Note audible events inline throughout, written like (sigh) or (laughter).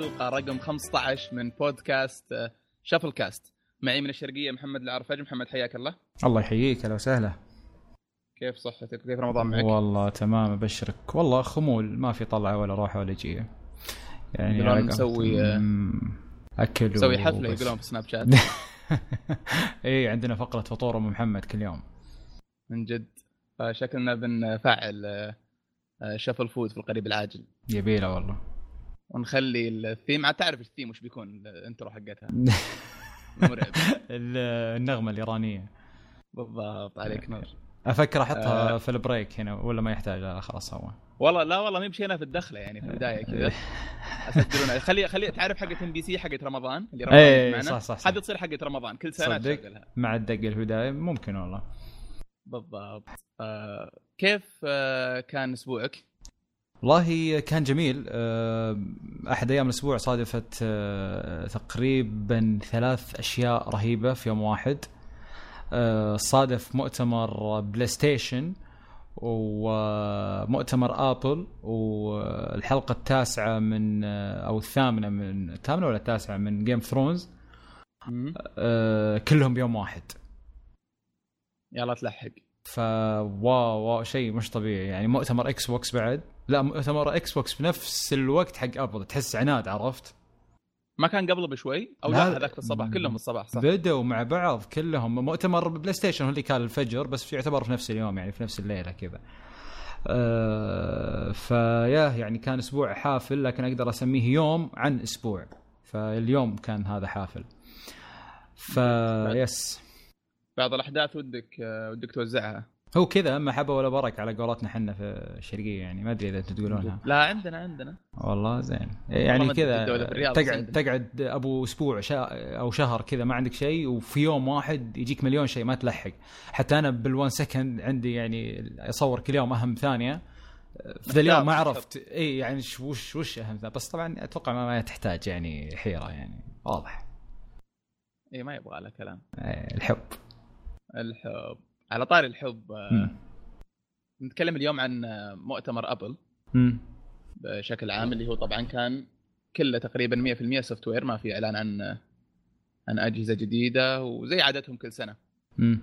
الحلقة رقم 15 من بودكاست آه، شفل كاست. معي من الشرقية محمد العرفج محمد حياك الله. الله يحييك أهلا وسهلا. كيف صحتك؟ كيف رمضان معك؟ والله تمام أبشرك. والله خمول ما في طلعة ولا روحه ولا جية. يعني مسوي آه، اكل مسوي حفلة يقولون في سناب شات اي عندنا فقرة فطور أم محمد كل يوم. من جد. فشكلنا بنفعل shuffle food في القريب العاجل. يبيله والله. ونخلي الثيم. عاد تعرف الثيم وش بيكون ال intro حقتها. (laughs) مرعب. النغمة الإيرانية. بالضبط عليك نور. أفكر أحطها آه. في ال break هنا ولا ما يحتاج لا خلاص هو والله لا والله ما بمشينا في الدخلة يعني في البداية كذا. اسجلونها خلي خلي تعرف حقت MBC حقت رمضان اللي رمضان إيه معنا؟ صح صح, صح. هذه تصير حقت رمضان. كل سنة تشغلها. مع الدق البداية ممكن والله. بالضبط. آه كيف آه كان أسبوعك؟ والله كان جميل. آه، أحد أيام الأسبوع صادفت آه، تقريبا ثلاث أشياء رهيبة في يوم واحد. آه، صادف مؤتمر PlayStation ومؤتمر Apple والحلقة التاسعة من أو الثامنة من الثامنة ولا التاسعة من Game Thrones كلهم بيوم واحد. يلا تلحق. ف wow wow شيء مش طبيعي. يعني مؤتمر Xbox بعد. لا مؤتمر Xbox بنفس الوقت حق Apple تحس عناد عرفت؟ ما كان قبله بشوي؟ أو لا هذاك في الصباح كلهم الصباح صح. بدوا مع بعض كلهم. مؤتمر PlayStation هو اللي كان الفجر بس يعتبر في نفس اليوم يعني في نفس الليلة كذا. أه فيا يعني كان أسبوع حافل لكن أقدر أسميه يوم عن أسبوع. فاليوم كان هذا حافل. فيس بعض الأحداث ودك ودك توزعها. هو كذا ما حبه ولا برك على قولتنا إحنا في الشرقية يعني ما أدري إذا أنتم تقولونها. لا عندنا عندنا. والله زين. يعني كذا تقعد تقعد أبو أسبوع شا أو شهر كذا ما عندك شيء وفي يوم واحد يجيك مليون شيء ما تلحق. حتى أنا بال one second عندي يعني أصور كل يوم أهم ثانية. في ذا اليوم ما عرفت إي يعني وش وش أهم ثانية؟ بس طبعا أتوقع ما, ما تحتاج يعني حيرة يعني واضح. إي ما يبغى له كلام. الحب. الحب. على طاري الحب آه، نتكلم اليوم عن آه، مؤتمر أبل م. بشكل عام اللي هو طبعا كان كله تقريبا 100% software ما في إعلان عن آه، عن أجهزة جديدة وزي عادتهم كل سنة. م.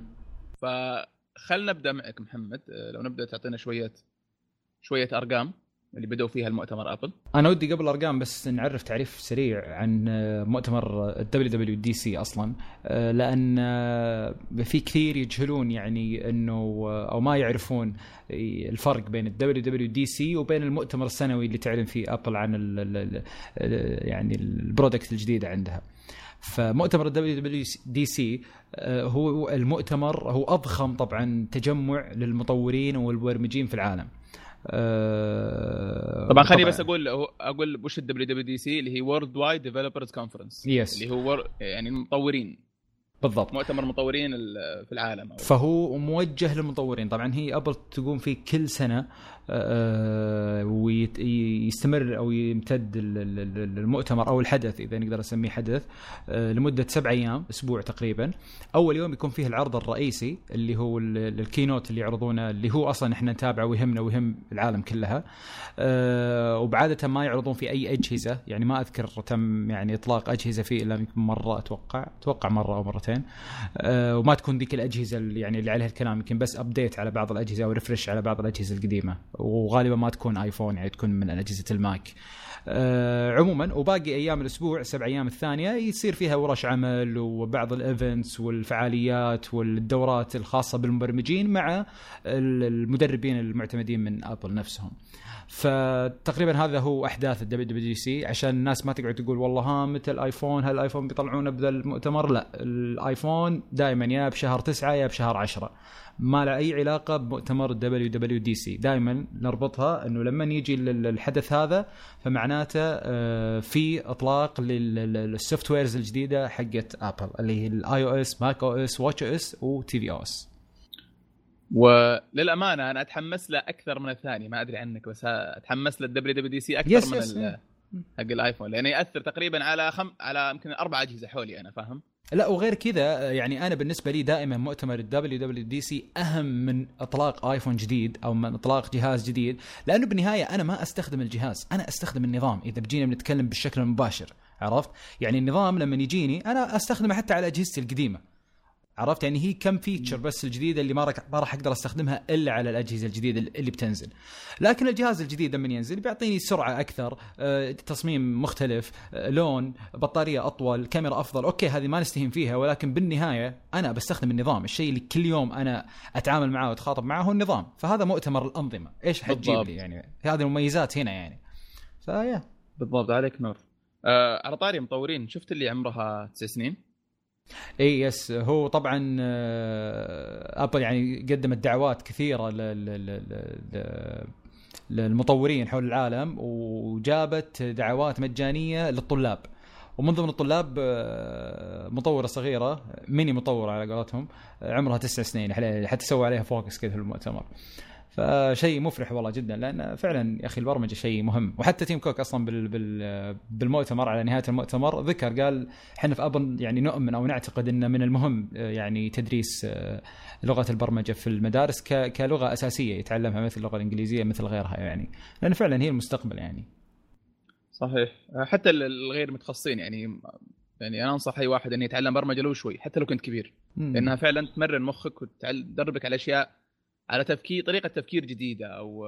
فخلنا نبدأ معك محمد لو نبدأ تعطينا شوية شوية أرقام اللي بدأوا فيها المؤتمر ابل أنا ودي قبل الأرقام بس نعرف تعريف سريع عن مؤتمر ال WWDC أصلا. آه، لأن آه، في كثير يجهلون يعني إنه آه، أو ما يعرفون الفرق بين ال WWDC وبين المؤتمر السنوي اللي تعلن فيه ابل عن ال يعني ال product الجديده عندها. فمؤتمر ال WWDC هو المؤتمر هو أضخم طبعا تجمع للمطورين والمبرمجين في العالم. آه طبعا خليني بس أقول أقول وش ال WWDC اللي هي Worldwide Developers Conference yes اللي هو يعني المطورين. بالضبط. مؤتمر مطورين في العالم فهو موجه للمطورين. طبعا هي أبل تقوم فيه كل سنة ويستمر أو يمتد المؤتمر أو الحدث إذا نقدر نسميه حدث آه، لمدة سبع أيام أسبوع تقريبا. أول يوم يكون فيه العرض الرئيسي اللي هو ال keynote اللي يعرضونه اللي هو أصلا إحنا نتابعه ويهمنا ويهم العالم كلها. آه، وبعادة ما يعرضون في أي أجهزة يعني ما أذكر تم يعني إطلاق أجهزة فيه إلا مرة أتوقع أتوقع مرة أو مرتين. وما تكون ذيك الأجهزة اللي يعني اللي عليها الكلام يمكن بس update على بعض الأجهزة أو refresh على بعض الأجهزة القديمة. وغالبا ما تكون آيفون يعني تكون من أجهزة الماك آه عموما وباقي أيام الأسبوع السبع أيام الثانية يصير فيها ورش عمل وبعض ال events والفعاليات والدورات الخاصة بالمبرمجين مع المدربين المعتمدين من ابل نفسهم. فتقريبا هذا هو أحداث ال WWC عشان الناس ما تقعد تقول والله ها متى الآيفون؟ هل الآيفون بيطلعونه بذا المؤتمر؟ لا الآيفون دائما يا بشهر تسعة يا بشهر عشرة. ما له أي علاقة بمؤتمر ال WWDC دائما نربطها إنه لما يجي الحدث هذا فمعناته آه، في إطلاق لل softwares الجديدة حقت ابل اللي هي الاي أو اس ماك أو اس واتش أو اس وتي في أو اس وللأمانة أنا أتحمس له أكثر من الثاني ما أدري عنك بس أتحمس لل WWDC أكثر yes من yes حق الآيفون لأنه يأثر تقريبا على خم على يمكن أربع أجهزة حولي أنا فاهم؟ لا وغير كذا يعني أنا بالنسبة لي دائما مؤتمر ال WWDC أهم من إطلاق آيفون جديد أو من إطلاق جهاز جديد لأنه بالنهاية أنا ما أستخدم الجهاز أنا أستخدم النظام إذا بجينا بنتكلم بالشكل المباشر عرفت؟ يعني النظام لما يجيني أنا أستخدمه حتى على أجهزتي القديمة. عرفت؟ يعني هي كم feature بس الجديدة اللي ما ما راح أقدر أستخدمها إلا على الأجهزة الجديدة اللي بتنزل. لكن الجهاز الجديد لما ينزل بيعطيني سرعة أكثر آه، تصميم مختلف آه، لون بطارية أطول كاميرا أفضل. okay هذه ما نستهين فيها ولكن بالنهاية أنا بستخدم النظام. الشيء اللي كل يوم أنا أتعامل معاه وأتخاطب معاه هو النظام. فهذا مؤتمر الأنظمة. إيش حتجيب لي؟ يعني هذه المميزات هنا يعني. فيا. بالضبط. عليك نور. آه على طاري مطورين. شفت اللي عمرها تسع سنين؟ اي يس. هو طبعا أبل يعني قدمت دعوات كثيرة للمطورين حول العالم وجابت دعوات مجانية للطلاب. ومن ضمن الطلاب مطورة صغيرة ميني مطورة على قولتهم عمرها تسع سنين حتى سووا عليها focus كذا في المؤتمر. فشيء مفرح والله جدا لأن فعلا يا أخي البرمجة شيء مهم. وحتى تيم كوك أصلا بال بال بالمؤتمر على نهاية المؤتمر ذكر قال إحنا في ابل يعني نؤمن أو نعتقد ان من المهم يعني تدريس آه، لغة البرمجة في المدارس كلغة أساسية يتعلمها مثل اللغة الإنجليزية مثل غيرها يعني. لأن فعلا هي المستقبل يعني. صحيح. حتى الغير متخصصين يعني يعني أنا أنصح أي واحد إنه يتعلم برمجة لو شوي حتى لو كنت كبير. لأنها فعلا تمرن مخك وتدربك على أشياء على تفكير طريقة تفكير جديدة أو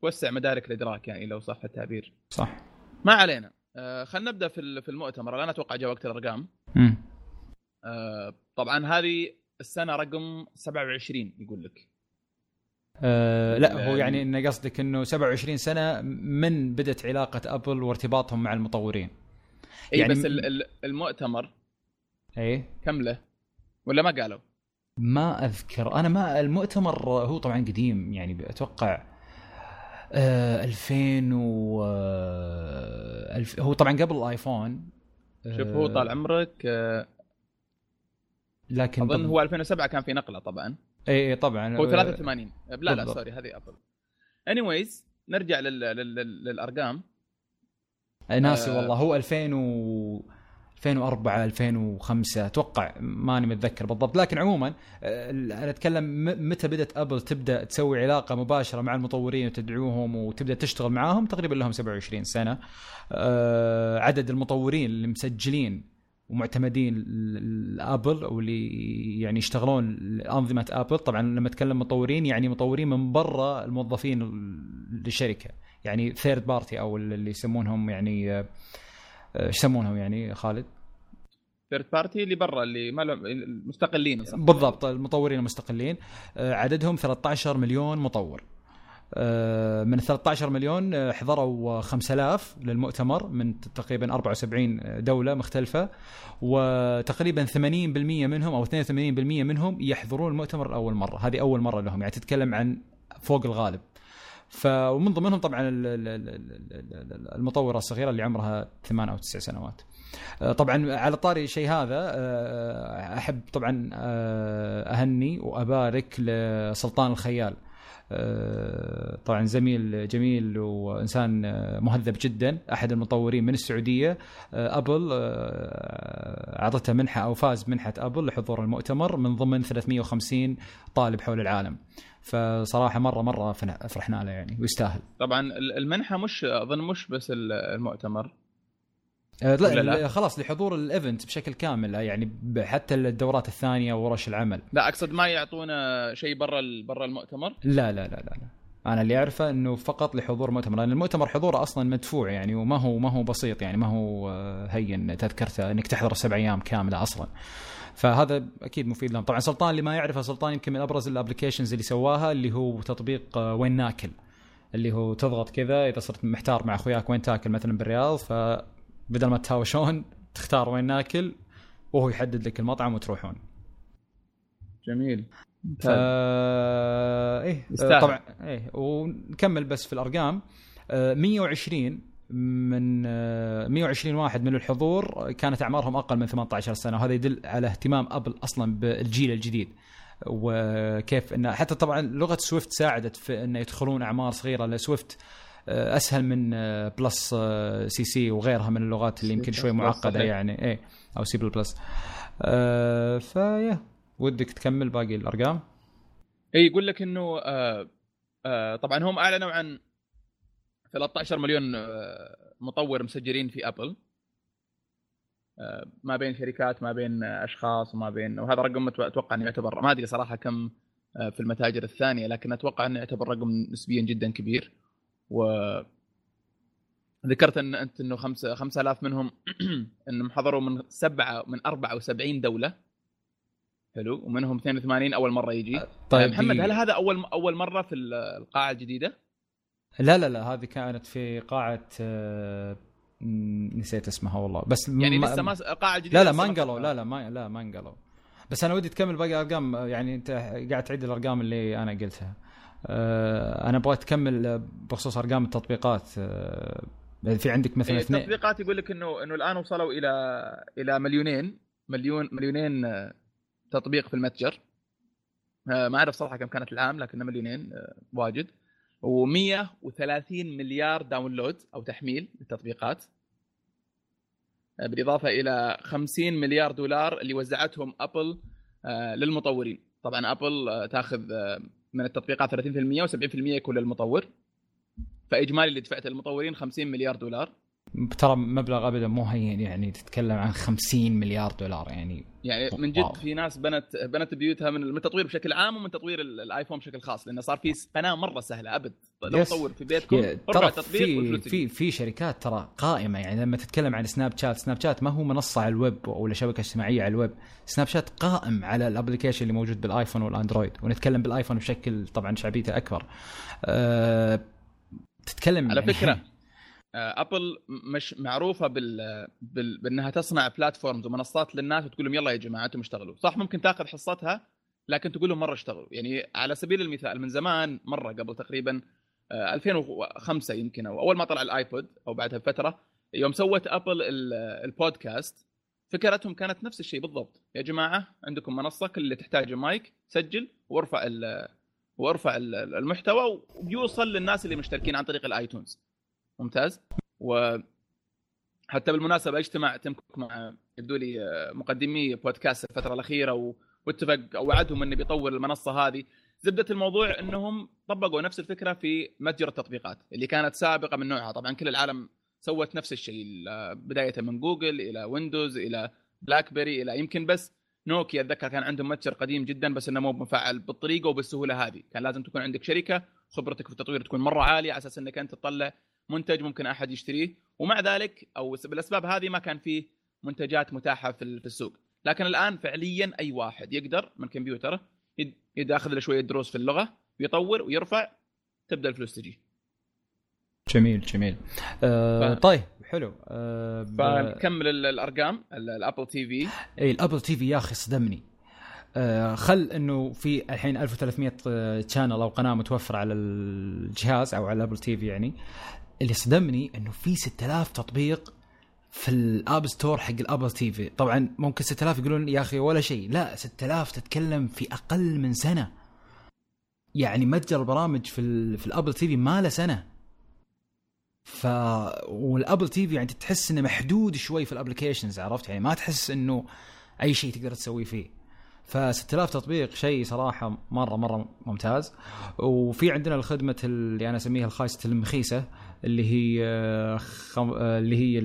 توسع مدارك الإدراك يعني لو صح التعبير. صح. ما علينا. آه خلينا نبدأ في في المؤتمر. الان أتوقع جاء وقت الأرقام. آه طبعا هذه السنة رقم 27 يقول لك. آه لا هو يعني انه قصدك إنه 27 سنة من بدأت علاقة أبل وارتباطهم مع المطورين. إي يعني بس المؤتمر إي. كم له؟ ولا ما قالوا؟ ما أذكر. أنا ما المؤتمر هو طبعا قديم يعني أتوقع آه 2000 و آه ألف... هو طبعا قبل الآيفون. شوف هو طال آه، عمرك آه لكن أظن هو 2007 كان في نقلة طبعا. إي إي طبعا. هو 83 لا لا بالضبط. سوري هذه أبل. اني نرجع لل... لل... للأرقام. ناسي آه والله. هو 2000 و 2004 2005 أتوقع ماني متذكر بالضبط. لكن عموما آه، أنا أتكلم متى بدأت أبل تبدأ تسوي علاقة مباشرة مع المطورين وتدعوهم وتبدأ تشتغل معاهم؟ تقريبا لهم 27 سنة. آه، عدد المطورين اللي مسجلين ومعتمدين لأبل أو اللي يعني يشتغلون انظمه أبل. طبعا لما أتكلم مطورين يعني مطورين من برا الموظفين للشركة. يعني third party أو اللي يسمونهم يعني آه، إيش يسمونهم يعني خالد؟ third party اللي برا اللي ما المستقلين بالضبط المطورين المستقلين. آه، عددهم 13 مليون مطور. آه، من 13 مليون آه، حضروا 5000 للمؤتمر من تقريبا 74 دولة مختلفة. وتقريبا 80% منهم أو 82% منهم يحضرون المؤتمر لأول مرة. هذه أول مرة لهم. يعني تتكلم عن فوق الغالب. ومن ضمنهم طبعا المطورة الصغيرة اللي عمرها ثمان أو تسع سنوات. آه، طبعا على طاري الشيء هذا آه، أحب طبعا آه، أهني وأبارك لسلطان الخيال. طبعا زميل جميل وإنسان مهذب جدا أحد المطورين من السعودية أبل أعطته منحة أو فاز منحة أبل لحضور المؤتمر من ضمن 350 طالب حول العالم. فصراحة مرة مرة فرحنا له يعني ويستاهل. طبعا المنحة مش أظن مش بس المؤتمر. آه، لا, لا؟ خلاص لحضور الايفنت بشكل كامل يعني حتى الدورات الثانية وورش العمل. لا أقصد ما يعطونا شيء برا برا المؤتمر؟ لا لا لا لا, لا. أنا اللي أعرفه إنه فقط لحضور مؤتمر لأن المؤتمر حضوره أصلا مدفوع يعني وما هو ما هو بسيط يعني ما هو آه، هين. تذكرته إنك تحضر سبع أيام كاملة أصلا. فهذا أكيد مفيد لهم. طبعا سلطان اللي ما يعرفه سلطان يمكن من أبرز ال applications اللي سواها اللي هو تطبيق آه، وين ناكل اللي هو تضغط كذا إذا صرت محتار مع أخوياك وين تاكل مثلا بالرياض فبدل ما تهاوشون تختار وين ناكل وهو يحدد لك المطعم وتروحون. جميل. فا إيه يستاهل. طبعا إيه ونكمل بس في الأرقام. 120 من 120 آه، واحد من الحضور كانت أعمارهم أقل من 18 سنة وهذا يدل على اهتمام أبل أصلا بالجيل الجديد. وكيف ان حتى طبعا لغة Swift ساعدت في انه يدخلون أعمار صغيرة لأن Swift أسهل من plus C C وغيرها من اللغات اللي يمكن شوي معقدة يعني. إيه أو C plus فيا ودك تكمل باقي الأرقام؟ اي يقول لك إنه آه آه طبعا هم أعلنوا عن 13 مليون آه مطور مسجلين في ابل آه ما بين شركات ما بين أشخاص وما بين وهذا رقم أتوقع إنه يعتبر ما أدري صراحة كم آه في المتاجر الثانية لكن أتوقع إنه يعتبر رقم نسبيا جدا كبير. و ذكرت أن أنت إنه 5 5000 منهم (clears throat) إنهم حضروا من سبعه من 74 دولة. حلو. ومنهم 82 أول مرة يجي. أه، طيب محمد هل هذا اول أول مرة في القاعة الجديدة؟ لا لا لا هذه كانت في قاعة آه، نسيت اسمها والله. بس يعني ما لسه ما قاعة جديدة لا لا ما انقلوا. لا لا ما لا ما انقلوا. بس أنا ودي تكمل باقي الأرقام. يعني أنت قاعد تعيد الأرقام اللي أنا قلتها. آه، أنا أبغى تكمل بخصوص أرقام التطبيقات. في عندك مثلا إيه، اثنين التطبيقات يقول لك انه إنه الآن وصلوا إلى إلى مليونين مليون مليونين تطبيق في المتجر. آه، ما أعرف صراحة كم كانت العام لكن مليونين آه، واجد. و130 مليار download أو تحميل للتطبيقات. آه، بالإضافة إلى 50 مليار دولار اللي وزعتهم أبل للمطورين. طبعا أبل تأخذ من التطبيقات 30% و70% يكون للمطور. فإجمالي اللي دفعته للمطورين 50 مليار دولار. ترى مبلغ ابدا مو هين يعني تتكلم عن 50 مليار دولار يعني يعني من جد في ناس بنت بنت بيوتها من التطوير بشكل عام ومن تطوير الآيفون بشكل خاص لأنه صار في قناه مرة سهلة أبد. لو تطور في بيتكم ترى في في في شركات ترى قائمة يعني لما تتكلم عن سناب شات سناب شات ما هو منصة على الويب ولا شبكة اجتماعية على الويب. سناب شات قائم على ال application اللي موجود بالآيفون والأندرويد ونتكلم بالآيفون بشكل طبعا شعبيته أكبر. أه تتكلم على فكرة ابل آه، مش معروفة بال... بال... بأنها تصنع platforms ومنصات للناس وتقول لهم يلا يا جماعة أنتم اشتغلوا. صح ممكن تاخذ حصتها لكن تقول لهم مرة اشتغلوا. يعني على سبيل المثال من زمان مرة قبل تقريبا 2005 آه، يمكن أو أول ما طلع الآيبود أو بعدها بفترة يوم سوت ابل البودكاست فكرتهم كانت نفس الشيء بالضبط. يا جماعة عندكم منصة كل اللي تحتاجه مايك سجل وارفع وارفع المحتوى وبيوصل للناس اللي مشتركين عن طريق الآيتونز. ممتاز. و حتى بالمناسبة اجتمع تم كوك مع يبدو لي آه، مقدمي بودكاست الفترة الأخيرة واتفق أو وعدهم إنه بيطور المنصة هذه. زبدة الموضوع إنهم طبقوا نفس الفكرة في متجر التطبيقات اللي كانت سابقة من نوعها. طبعا كل العالم سوت نفس الشيء بداية من جوجل إلى ويندوز إلى بلاك بيري إلى يمكن بس نوكيا. أتذكر كان عندهم متجر قديم جدا بس إنه مو مفعل بالطريقة وبالسهولة هذه. كان لازم تكون عندك شركة خبرتك في التطوير تكون مرة عالية على أساس إنك أنت تطلع منتج ممكن أحد يشتريه ومع ذلك أو بالأسباب هذه ما كان فيه منتجات متاحة في السوق. لكن الآن فعليا أي واحد يقدر من كمبيوتره ياخذ له شوية دروس في اللغة ويطور ويرفع تبدأ الفلوس تجي. جميل جميل. آه ف... طيب حلو. آه فنكمل الأرقام الابل تي في إي الابل تي في يا أخي صدمني. آه خل إنه في الحين 1300 channel أو قناة متوفرة على الجهاز أو على الابل تي في يعني. اللي صدمني إنه في 6000 تطبيق في ال App Store حق الابل تي في. طبعا ممكن 6000 يقولون يا أخي ولا شيء. لا 6000 تتكلم في أقل من سنة. يعني متجر البرامج في في الابل تي في ما له سنة. ف والابل تي في يعني تحس إنه محدود شوي في ال applications عرفت؟ يعني ما تحس إنه أي شيء تقدر تسوي فيه. ف 6000 تطبيق شيء صراحة مره مرة ممتاز. وفي عندنا الخدمة اللي أنا أسميها الخايسه المخيسة. اللي هي خم... اللي هي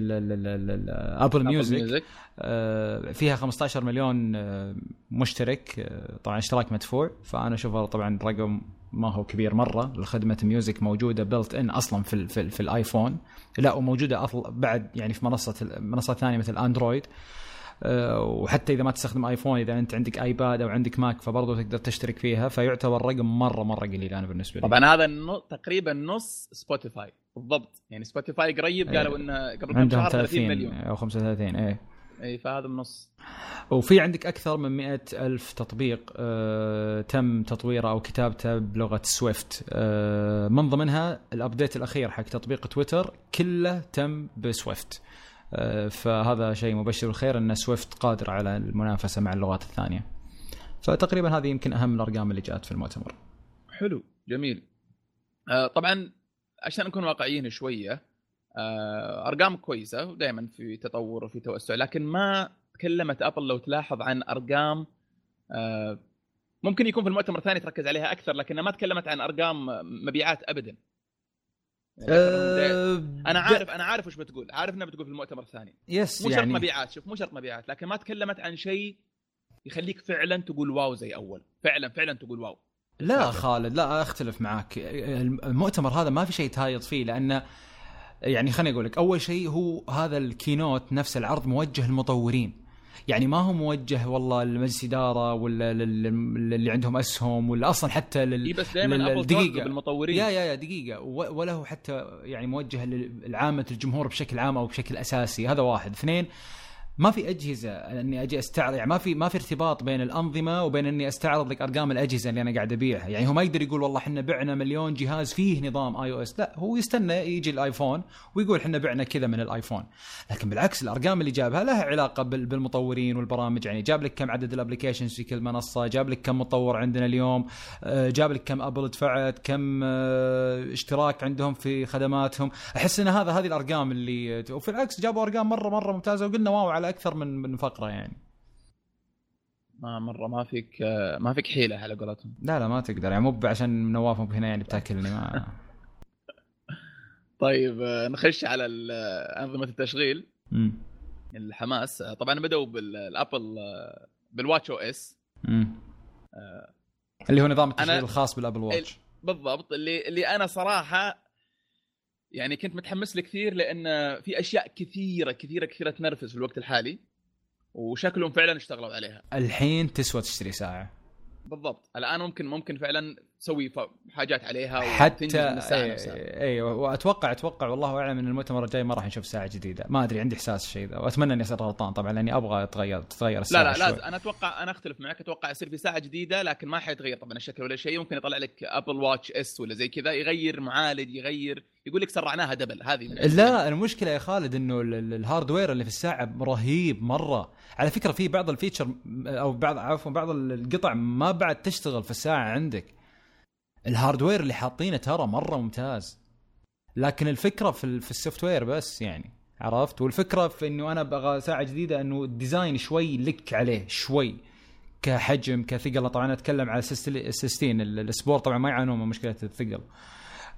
ابل ميوزك آه، فيها 15 مليون آه، مشترك. آه، طبعا اشتراك مدفوع فأنا اشوفه طبعا رقم ما هو كبير مرة. لخدمة ميوزك موجودة built in أصلا في ال في, ال في الآيفون. لا وموجودة بعد يعني في منصة منصات ثانية مثل اندرويد آه، وحتى إذا ما تستخدم آيفون إذا أنت عندك آيباد أو عندك ماك فبرضه تقدر تشترك فيها. فيعتبر رقم مرة مرة قليل أنا بالنسبة لي. طبعا هذا تقريبا نص سبوتيفاي بالضبط. يعني سبوتيفاي قريب قالوا إنه قبل كم شهر 30 مليون. أو 35 إيه. إي فهذا النص. وفي عندك أكثر من مئة ألف تطبيق آه تم تطويره أو كتابته بلغه سويفت آه من ضمنها ال update الأخير حق تطبيق تويتر كله تم بسويفت آه، فهذا شيء مبشر بالخير إن سويفت قادر على المنافسة مع اللغات الثانية. فتقريبا هذه يمكن أهم الأرقام اللي جاءت في المؤتمر. حلو جميل. آه، طبعا عشان نكون واقعيين شوية آه، أرقام كويسة ودائما في تطور وفي توسع لكن ما تكلمت أبل لو تلاحظ عن أرقام آه، ممكن يكون في المؤتمر الثاني تركز عليها أكثر لكنها ما تكلمت عن أرقام مبيعات ابدا. يعني أه أنا عارف أنا عارف وش بتقول عارف إنها بتقول في المؤتمر الثاني. yes مو يعني. شرط مبيعات شوف مو شرط مبيعات لكن ما تكلمت عن شيء يخليك فعلا تقول wow زي أول. فعلا فعلا تقول wow. لا خالد لا أختلف معاك. المؤتمر هذا ما في شيء تهايط فيه لأنه يعني خليني أقول لك أول شيء هو هذا ال keynote نفس العرض موجه للمطورين. يعني ما هو موجه والله لمجلس إدارة ولا اللي عندهم أسهم ولا أصلا حتى لل بس دائما دقيقة. بالمطورين. يا يا يا دقيقة. ولا هو حتى يعني موجه لعامة الجمهور بشكل عام أو بشكل أساسي. هذا واحد. اثنين ما في أجهزة إني أجي أستعرض يعني ما في ما في ارتباط بين الأنظمة وبين إني أستعرض لك أرقام الأجهزة اللي أنا قاعد أبيعها، يعني هو ما يقدر يقول والله إحنا بعنا مليون جهاز فيه نظام iOS، لا هو يستنى يجي الآيفون ويقول إحنا بعنا كذا من الآيفون، لكن بالعكس الأرقام اللي جابها لها علاقة بالمطورين والبرامج. يعني جاب لك كم عدد ال applications في كل منصة، جاب لك كم مطور عندنا اليوم، آه، جاب لك كم أبل دفعت، كم آه، اشتراك عندهم في خدماتهم، أحس إن هذا هذه الأرقام اللي وفي العكس جابوا أرقام مرة مرة ممتازة وقلنا wow على أكثر من من فقرة يعني؟ ما مرة ما فيك ما فيك حيلة على قولتهم. لا لا ما تقدر. يعني مو عشان نواف هنا يعني بتأكلني ما (laughs) طيب نخش على أنظمة التشغيل. م. الحماس. طبعا بدأوا بالابل بال watchOS. اللي هو نظام التشغيل الخاص بالأبل واتش. بالضبط. اللي اللي أنا صراحة يعني كنت متحمس له كثير لأن في أشياء كثيرة كثيرة كثيرة تنرفز في الوقت الحالي وشكلهم فعلا اشتغلوا عليها. الحين تسوى تشتري ساعة. بالضبط. الآن ممكن ممكن فعلا تسوي حاجات عليها حتى أيوه واتوقع أتوقع والله أعلم إن المؤتمر الجاي ما راح نشوف ساعة جديدة. ما أدري عندي إحساس الشيء ذا. وأتمنى إني أصير غلطان طبعا لأني أبغى اتغير تتغير الساعة لا لا لازم. أنا أتوقع أنا أختلف معك. أتوقع يصير في ساعة جديدة لكن ما حيتغير طبعا الشكل ولا شيء. ممكن يطلع لك Apple Watch S ولا زي كذا يغير معالج يغير يقول لك سرعناها double هذه لا المشكلة يا خالد إنه ال hardware اللي في الساعة رهيب مرة. على فكرة في بعض ال features أو بعض عفوا بعض القطع ما بعد تشتغل في الساعة عندك. ال hardware اللي حاطينه ترى مرة ممتاز. لكن الفكرة في في ال software بس يعني عرفت؟ والفكرة في إنه أنا أبغى ساعة جديدة إنه ال design شوي لك عليه شوي. كحجم كثقل. طبعا أتكلم على 16 ال Sport طبعا ما يعانون من مشكلة الثقل.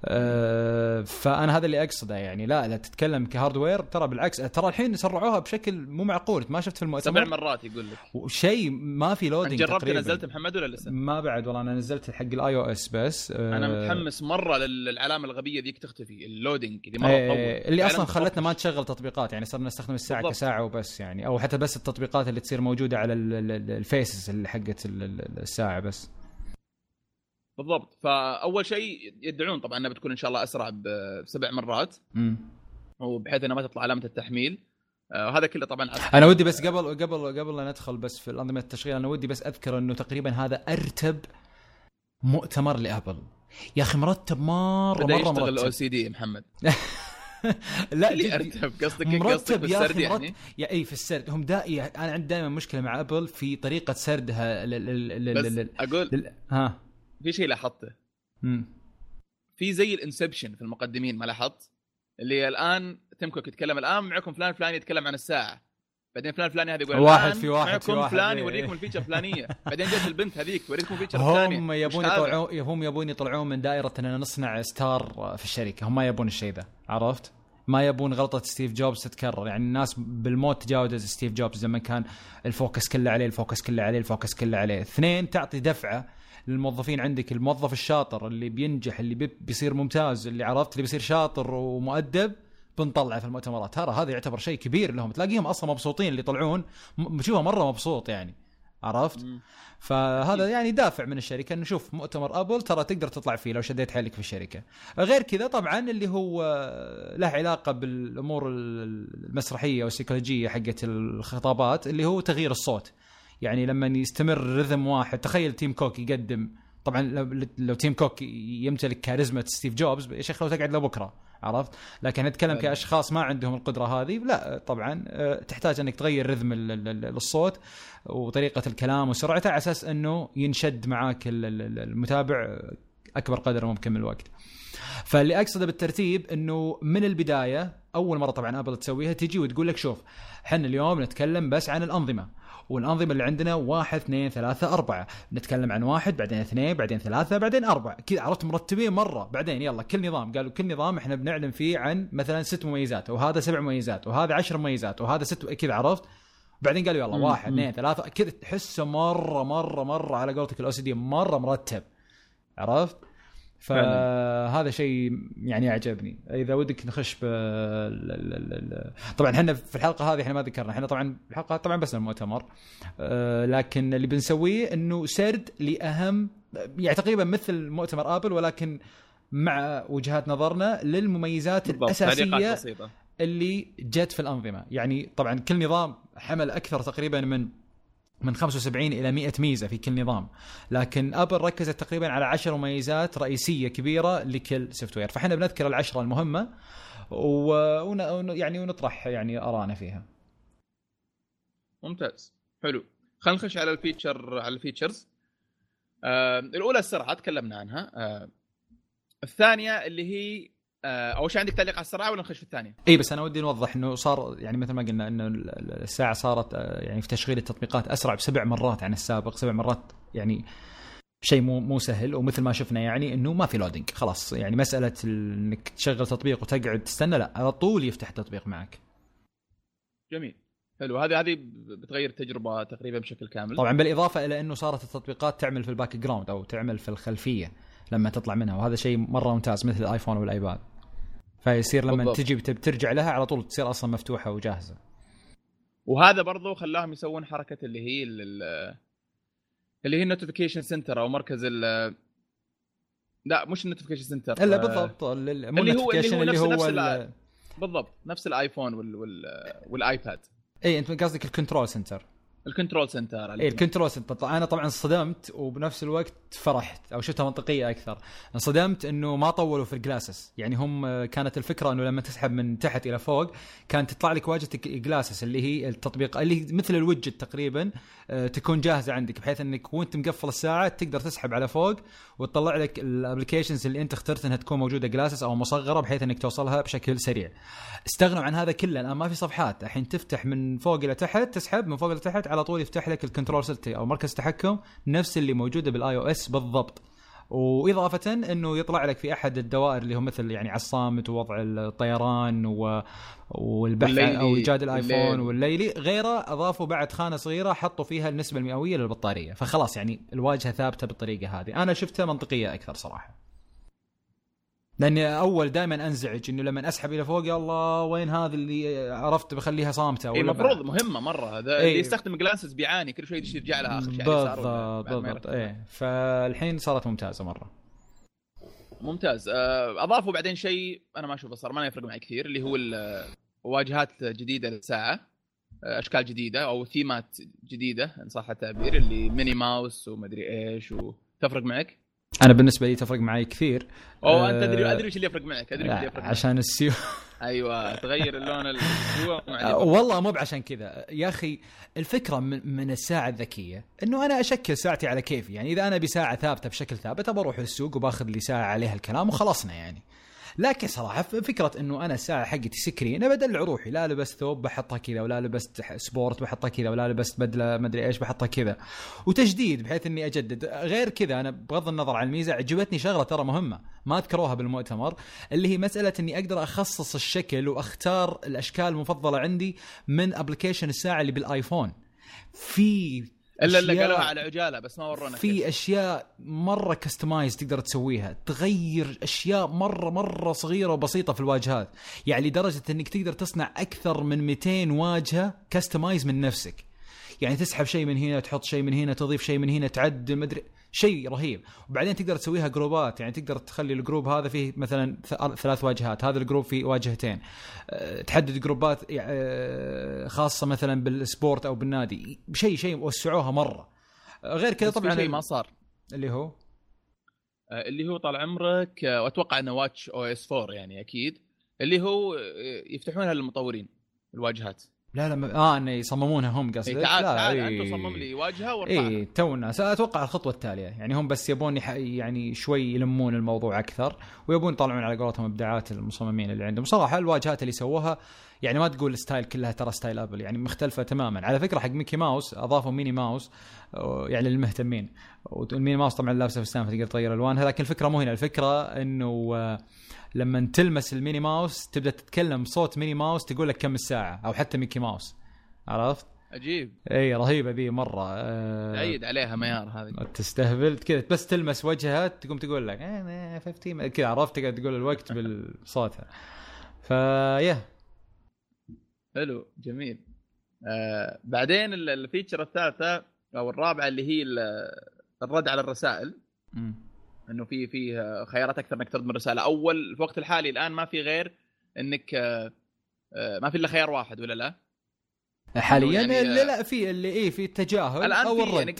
آه، فأنا هذا اللي أقصده يعني. لا لا تتكلم ك hardware ترى بالعكس ترى الحين سرعوها بشكل مو معقول. ما شفت في المؤتمر. سبع مرات يقول لك. شيء ما في loading جربت تقريباً. نزلت محمد ولا لسه؟ ما بعد والله أنا نزلت حق ال iOS بس. آه أنا متحمس مرة للعلامه الغبية ذيك تختفي ال loading اللي مره تطول اللي أصلا خلتنا ما تشغل تطبيقات يعني صرنا نستخدم الساعة بالضبط. كساعة وبس يعني. أو حتى بس التطبيقات اللي تصير موجودة على ال faces اللي حقت الساعة بس. بالضبط. فأول شيء يدعون طبعا إنها بتكون إن شاء الله أسرع بسبع مرات. امم وبحيث إنها ما تطلع علامة التحميل. وهذا آه كله طبعا أنا ودي بس قبل قبل قبل لا ندخل بس في الأنظمة التشغيل أنا ودي بس أذكر إنه تقريبا هذا أرتب مؤتمر لأبل. يا أخي مرتب مره مرة مرتب. يشتغل ال OCD محمد. (laughs) لا اللي ارتب قصدك مرتب يا أخي يعني؟ يا إي في السرد. هم دائما أنا عندي دائما مشكلة مع أبل في طريقة سردها بس أقول ها. في شيء لاحظته. في زي ال Inception في المقدمين ما لاحظت؟ اللي الآن تيم كوك يتكلم الآن معكم فلان فلان يتكلم عن الساعة. بعدين فلان فلاني هذا يقول واحد في واحد معكم في واحد. فلان يوريكم ال feature الفلانية. بعدين جت البنت هذيك توريكم ال feature الثانية. هم يبون يطلعون هم يبون يطلعون من دائرة إننا نصنع star في الشركة. هم ما يبون الشيء ذا. عرفت؟ ما يبون غلطة ستيف جوبز تتكرر. يعني الناس بالموت تجاوزت ستيف جوبز لما كان ال focus كله عليه ال focus كله عليه ال focus كله عليه. اثنين تعطي دفعة للموظفين عندك الموظف الشاطر اللي بينجح اللي بيصير ممتاز اللي عرفت اللي بيصير شاطر ومؤدب بنطلعه في المؤتمرات ترى هذا يعتبر شيء كبير لهم تلاقيهم أصلا مبسوطين اللي يطلعون بشوفه مرة مبسوط يعني عرفت؟ فهذا يعني دافع من الشركة انه شوف مؤتمر أبل ترى تقدر تطلع فيه لو شديت حيلك في الشركة. غير كذا طبعا اللي هو له علاقة بالأمور المسرحية والسيكولوجية حقت الخطابات اللي هو تغيير الصوت. يعني لما يستمر rhythm واحد تخيل تيم كوك يقدم. طبعا لو, لو تيم كوك يمتلك كاريزما ستيف جوبز يا شيخ لو تقعد لبكرة عرفت؟ لكن نتكلم كأشخاص ما عندهم القدرة هذه لا طبعا آه، تحتاج أنك تغير rhythm الصوت وطريقة الكلام وسرعته على أساس أنه ينشد معاك المتابع أكبر قدر ممكن من الوقت. فاللي أقصده بالترتيب أنه من البداية أول مرة طبعا ابل تسويها تجي وتقول لك شوف إحنا اليوم نتكلم بس عن الأنظمة. والأنظمة اللي عندنا واحد اثنين ثلاثة أربعة. نتكلم عن واحد بعدين اثنين بعدين ثلاثة بعدين أربعة. كذا عرفت مرتبين مرة. بعدين يلا كل نظام. قالوا كل نظام إحنا بنعلن فيه عن مثلا ست مميزات وهذا سبع مميزات وهذا عشر مميزات وهذا ست كذا عرفت؟ بعدين قالوا يلا واحد اثنين ثلاثة. كذا تحسه مرة مرة مرة على قولتك الاو سي دي مرة مرتب. عرفت؟ فهذا شيء يعني أعجبني. إذا ودك نخش ب طبعا إحنا في الحلقة هذه إحنا ما ذكرنا. إحنا طبعا الحلقة طبعا بس المؤتمر. أه، لكن اللي بنسويه إنه سرد لأهم يعني تقريبا مثل مؤتمر آبل ولكن مع وجهات نظرنا للمميزات الأساسية اللي جت في الأنظمة. يعني طبعا كل نظام حمل أكثر تقريبا من من 75 إلى 100 ميزة في كل نظام. لكن أبل ركزت تقريبا على 10 مميزات رئيسية كبيرة لكل software فإحنا بنذكر العشرة المهمة و... يعني ونطرح يعني ارانا فيها. ممتاز. حلو. خلينا نخش على ال feature على ال features. آه الأولى السرعة تكلمنا عنها. آه الثانية اللي هي أول شيء عندك تعليق على السرعه ولا نخش في الثانية؟ إي بس أنا ودي نوضح إنه صار يعني مثل ما قلنا إنه الساعة صارت آه، يعني في تشغيل التطبيقات أسرع بسبع مرات عن السابق سبع مرات يعني شيء مو مو سهل ومثل ما شفنا يعني إنه ما في loading خلاص يعني مسألة إنك تشغل تطبيق وتقعد تستنى لا على طول يفتح التطبيق معك. جميل حلو هذه هذه بتغير التجربة تقريبا بشكل كامل. طبعا بالإضافة إلى إنه صارت التطبيقات تعمل في ال background أو تعمل في الخلفية لما تطلع منها وهذا شيء مرة ممتاز مثل الآيفون والآيباد. فيصير لما بالضبط. تجي ترجع لها على طول تصير أصلا مفتوحة وجاهزة وهذا برضو خلاهم يسوون حركة اللي هي اللي هي ال notification center أو مركز ال لا مش ال notification center إلا بالضبط اللي هو اللي هو, اللي هو نفس, نفس بالضبط نفس الآيفون وال... وال... والآيباد إي أنت قصدك ال control center ال control center اي ال control center. أنا طبعا انصدمت وبنفس الوقت فرحت أو شفتها منطقية أكثر. انصدمت إنه ما طولوا في ال glances يعني هم كانت الفكرة إنه لما تسحب من تحت إلى فوق كانت تطلع لك واجهة glances اللي هي التطبيق اللي مثل الوجت تقريبا آه، تكون جاهزة عندك بحيث إنك وأنت مقفل الساعة تقدر تسحب على فوق وتطلع لك ال applications اللي انت اخترت انها تكون موجودة glances أو مصغرة بحيث إنك توصلها بشكل سريع. استغنوا عن هذا كله الان ما في صفحات. الحين تفتح من فوق إلى تحت تسحب من فوق إلى تحت على طول يفتح لك ال control center أو مركز تحكم نفس اللي موجودة بال iOS بالضبط. وإضافة إنه يطلع لك في أحد الدوائر اللي هو مثل يعني على الصامت ووضع الطيران و... والبحث أو إيجاد الآيفون والليلي غيره أضافوا بعد خانة صغيرة حطوا فيها النسبة المئوية للبطارية. فخلاص يعني الواجهة ثابتة بالطريقة هذه. أنا شفتها منطقية أكثر صراحة. لأني أول دائما أنزعج إنه لما أسحب إلى فوق يا الله وين هذا اللي عرفت بخليها صامتة اي المفروض مهمة مرة هذا إيه. اللي يستخدم جلانسز بيعاني كل شوي يرجع لها آخر شيء بالضبط بالضبط إيه. فالحين صارت ممتازة مرة. ممتاز. آه، أضافوا بعدين شيء أنا ما أشوفه صار ما يفرق معي كثير اللي هو واجهات جديدة للساعة آه، أشكال جديدة أو ثيمات جديدة إن صح التعبير اللي ميني ماوس ومدري إيش وتفرق معك؟ أنا بالنسبة لي تفرق معي كثير. أوه أنت ادري أدري إيش اللي يفرق معك أدري إيش اللي يفرق معك. عشان ال CEO. (laughs) أيوه تغير اللون (laughs) ال CEO والله مو بعشان كذا. يا أخي الفكرة من, من الساعة الذكية إنه أنا أشكل ساعتي على كيفي. يعني إذا أنا بساعة ثابتة بشكل ثابت ابى أروح السوق وباخذ لي ساعة عليها الكلام وخلصنا يعني. لكن صراحة فكرة إنه أنا الساعة حقتي screen أنا بدلع روحي لا لبست ثوب بحطها كذا ولا لبست sport بحطها كذا ولا لبست بدلة ما أدري إيش بحطها كذا. وتجديد بحيث إني أجدد. غير كذا أنا بغض النظر عن الميزة عجبتني شغلة ترى مهمة ما ذكروها بالمؤتمر اللي هي مسألة إني أقدر أخصص الشكل وأختار الأشكال المفضلة عندي من application الساعة اللي بالآيفون. في إلا اللي قالوها على عجالة بس ما ورونا في كيف. أشياء مرة customize تقدر تسويها تغير أشياء مرة مرة صغيرة وبسيطة في الواجهات. يعني لدرجه إنك تقدر تصنع أكثر من 200 واجهة customize من نفسك. يعني تسحب شيء من هنا تحط شيء من هنا تضيف شيء من هنا تعدل مدري شيء رهيب. وبعدين تقدر تسويها جروبات يعني تقدر تخلي ال group هذا فيه مثلا ثلاث واجهات هذا ال group فيه واجهتين. أه، تحدد جروبات أه، خاصة مثلا بال sport أو بالنادي. شيء شيء وسعوها مرة. غير كذا طبعا شيء ما صار. اللي هو؟ أه، اللي هو طال عمرك وأتوقع إنه watchOS 4 يعني أكيد. اللي هو يفتحونها للمطورين الواجهات. لا لا آه انه يصممونها هم قصدك؟ إيه تعال لا تعال إيه. أنت صمم لي واجهة وارفعها اعطونا. أتوقع الخطوة التالية. يعني هم بس يبون يح... يعني شوي يلمون الموضوع أكثر ويبون يطلعون على قولتهم إبداعات المصممين اللي عندهم. صراحة الواجهات اللي سووها يعني ما تقول ال style كلها ترى style أبل يعني مختلفة تماما. على فكرة حق ميكي ماوس أضافوا ميني ماوس يعني للمهتمين. والميني ماوس طبعا لابسه فستان فتقدر تغير ألوانها لكن الفكرة مو هنا. الفكرة إنه آه، لما تلمس الميني ماوس تبدأ تتكلم صوت ميني ماوس تقول لك كم الساعة أو حتى ميكي ماوس. عرفت؟ عجيب. إي رهيبة ذي مرة. أه عليها معيار هذه. تستهبل كذا بس تلمس وجهها تقوم تقول لك 50 إيه، كذا عرفت؟ تقعد تقول الوقت بصوتها فيا حلو جميل. آه بعدين ال feature الثالثة أو الرابعة اللي هي الرد على الرسائل. م. إنه في في خيارات أكثر إنك ترد من الرساله أول في الوقت الحالي الآن ما في غير إنك آه ما في إلا خيار واحد ولا لا؟ حاليا يعني لا لا في اللي إيه في التجاهل الآن أو الرد. يعني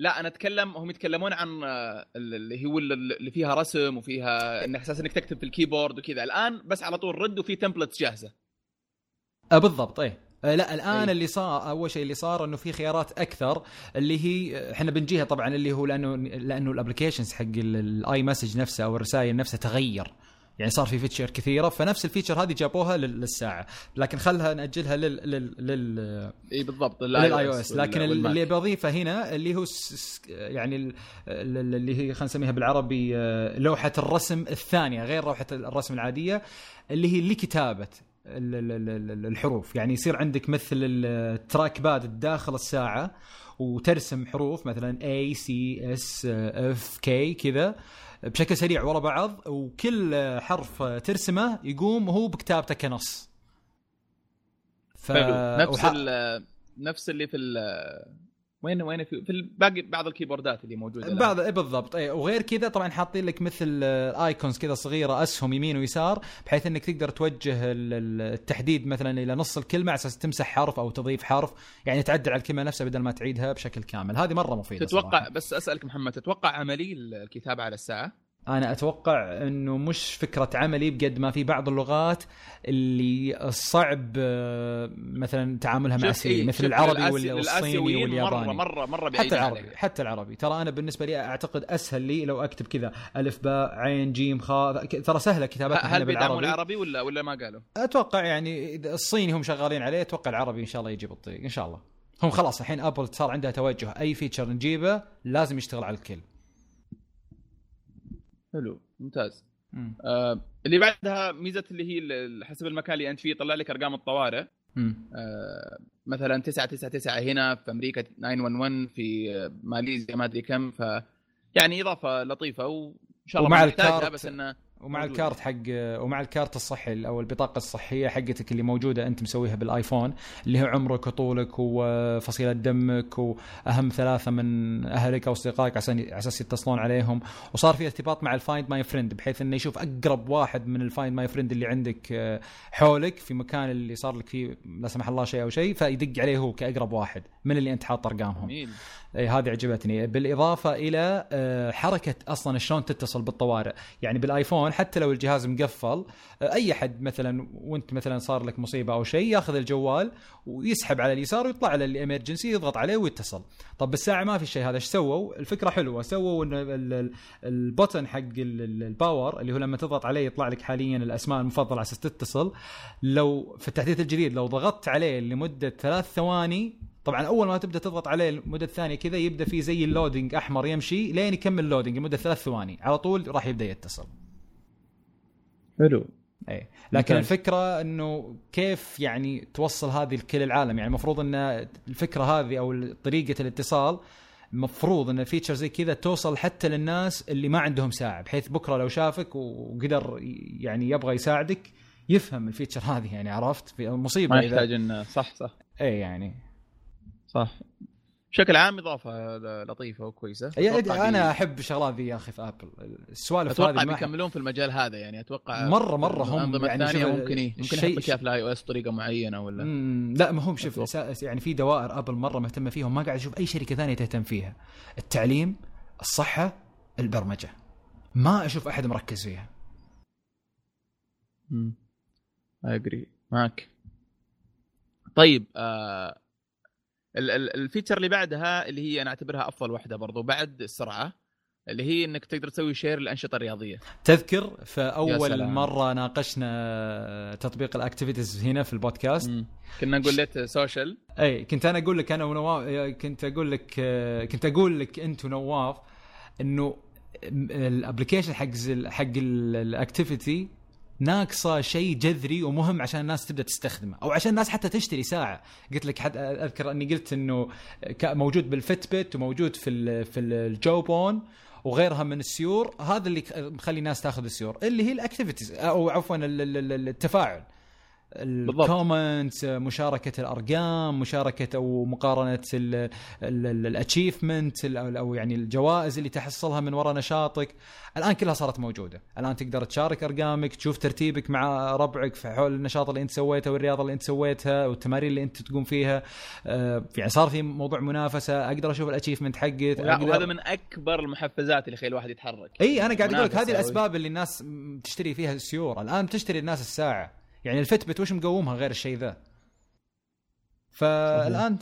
لا أنا أتكلم هم يتكلمون عن آه، اللي هو اللي فيها رسم وفيها إن إحساس إنك تكتب في الكيبورد وكذا. الآن بس على طول رد وفي templates جاهزة. بالضبط إيه. أه لا الآن أي. اللي صار أول شيء اللي صار إنه في خيارات أكثر اللي هي إحنا بنجيها طبعا اللي هو لأنه لأنه ال applications حق ال iMessage نفسه أو الرسائل نفسها تغير. يعني صار في feature كثيرة فنفس ال feature هذه جابوها للساعة. لكن خلها نأجلها لل لل لل إي بالضبط لل iOS لكن اللي بضيفه هنا اللي هو يعني اللي هي خلينا نسميها بالعربي آه، لوحة الرسم الثانية غير لوحة الرسم العادية اللي هي لكتابة. الحروف. يعني يصير عندك مثل ال trackpad داخل الساعة وترسم حروف مثلا A C S F K كذا بشكل سريع ورا بعض وكل حرف ترسمه يقوم هو بكتابته كنص. ف... نفس وح... نفس اللي في وين وين في, في باقي بعض الكيبوردات اللي موجودة بعض اي بالضبط. اي وغير كذا طبعا حاطين لك مثل ايكونز كذا صغيرة أسهم يمين ويسار بحيث إنك تقدر توجه التحديد مثلا إلى نص الكلمة على أساس تمسح حرف أو تضيف حرف يعني تعدل على الكلمة نفسها بدل ما تعيدها بشكل كامل. هذه مرة مفيدة تتوقع صراحة. بس أسألك محمد تتوقع عملي الكتابة على الساعة؟ أنا أتوقع إنه مش فكرة عملي بقد ما في بعض اللغات اللي صعب آه، مثلا تعاملها مع سيري إيه مثل العربي والصيني والياباني. مره مره مرة حتى العربي عليك. حتى العربي. ترى أنا بالنسبة لي أعتقد أسهل لي لو أكتب كذا ألف باء عين جيم خاء ترى سهلة كتابتها هل بيدعمون العربي ولا ولا ما قالوا؟ أتوقع يعني الصيني هم شغالين عليه أتوقع العربي إن شاء الله يجي بالطريق إن شاء الله. هم خلاص الحين ابل صار عندها توجه أي فيتشر نجيبه لازم يشتغل على الكل. حلو ممتاز. آه اللي بعدها ميزة اللي هي حسب المكان اللي أنت فيه يطلع لك أرقام الطوارئ. آه مثلا 999 هنا في أمريكا 911 في ماليزيا ما أدري كم ف يعني إضافة لطيفة وإن شاء الله ومع ال card. بس إنه ومع ال card حق ومع الكارت الصحي أو البطاقة الصحية حقتك اللي موجودة أنت مسويها بالآيفون اللي هو عمرك وطولك وفصيلة دمك وأهم ثلاثة من أهلك أو أصدقائك على أساس يتصلون عليهم. وصار في ارتباط مع ال Find My Friend بحيث إنه يشوف أقرب واحد من ال Find My Friend اللي عندك آه، حولك في مكان اللي صار لك فيه لا سمح الله شيء أو شيء فيدق عليه هو كأقرب واحد من اللي أنت حاط أرقامهم. اي هذه عجبتني. بالإضافة إلى آه، حركة أصلا شلون تتصل بالطوارئ. يعني بالآيفون حتى لو الجهاز مقفل آه، أي احد مثلا وأنت مثلا صار لك مصيبة أو شيء ياخذ الجوال ويسحب على اليسار ويطلع على ال emergency يضغط عليه ويتصل. طب بالساعة ما في شيء. هذا إيش سووا؟ الفكرة حلوة. سووا إن ال button حق ال power اللي هو لما تضغط عليه يطلع لك حاليا الأسماء المفضلة على أساس تتصل. لو في التحديث الجديد لو ضغطت عليه لمدة ثلاث ثواني طبعا أول ما تبدأ تضغط عليه لمده ثانية كذا يبدأ في زي ال loading أحمر يمشي لين يكمل loading لمدة ثلاث ثواني. على طول راح يبدأ يتصل. حلو. اي لكن ممتاز. الفكرة إنه كيف يعني توصل هذه لكل العالم؟ يعني المفروض إن الفكرة هذه أو طريقة الاتصال المفروض إن ال feature زي كذا توصل حتى للناس اللي ما عندهم ساعه بحيث بكرة لو شافك وقدر يعني يبغى يساعدك يفهم ال feature هذه يعني عرفت؟ مصيبة ما يحتاج انه صح صح. اي يعني. صح. بشكل عام إضافة لطيفة وكويسة. يعني أنا أحب الشغلات ذي يا أخي في ابل السوالف هذه أتوقع بيكملون في المجال هذا يعني أتوقع مره مرة هم يعني الثانية ممكن إيه؟ ممكن يحط لك في ال iOS بطريقه معينة ولا؟ لا ما هم شوف يعني في دوائر ابل مرة مهتمة فيهم ما قاعد أشوف أي شركة ثانية تهتم فيها. التعليم الصحة البرمجة. ما أشوف أحد مركز فيها. امم I agree معك. طيب آه ال feature اللي بعدها اللي هي أنا أعتبرها أفضل واحدة برضو بعد السرعه اللي هي إنك تقدر تسوي share للانشطه الرياضيه تذكر فاول مرة ناقشنا تطبيق ال activities هنا في البودكاست. مم. كنا نقول لك social. أي كنت أنا أقول لك أنا ونواف كنت أقول لك كنت أقول لك أنت ونواف إنه ال application حق حق ال activity ناقصة شيء جذري ومهم عشان الناس تبدأ تستخدمه أو عشان الناس حتى تشتري ساعة. قلت لك حد أذكر أني قلت إنه موجود بال Fitbit وموجود في في ال Jawbone وغيرها من السيور. هذا اللي مخلي الناس تاخذ السيور. اللي هي ال activities أو عفوا التفاعل. ال comments مشاركة الأرقام مشاركة أو مقارنة ال achievement أو يعني الجوائز اللي تحصلها من وراء نشاطك. الآن كلها صارت موجودة. الآن تقدر تشارك أرقامك تشوف ترتيبك مع ربعك في حول النشاط اللي أنت سويته والرياضة اللي أنت سويتها والتمارين اللي أنت تقوم فيها. آه، يعني صار في موضوع منافسة أقدر أشوف ال achievement حقي وهذا من أكبر المحفزات اللي يخلي الواحد يتحرك. إي أنا قاعد أقول لك هذه الأسباب اللي الناس تشتري فيها السيور الآن تشتري الناس الساعة. يعني ال Fitbit وش مقومها غير الشيء ذا؟ فالآن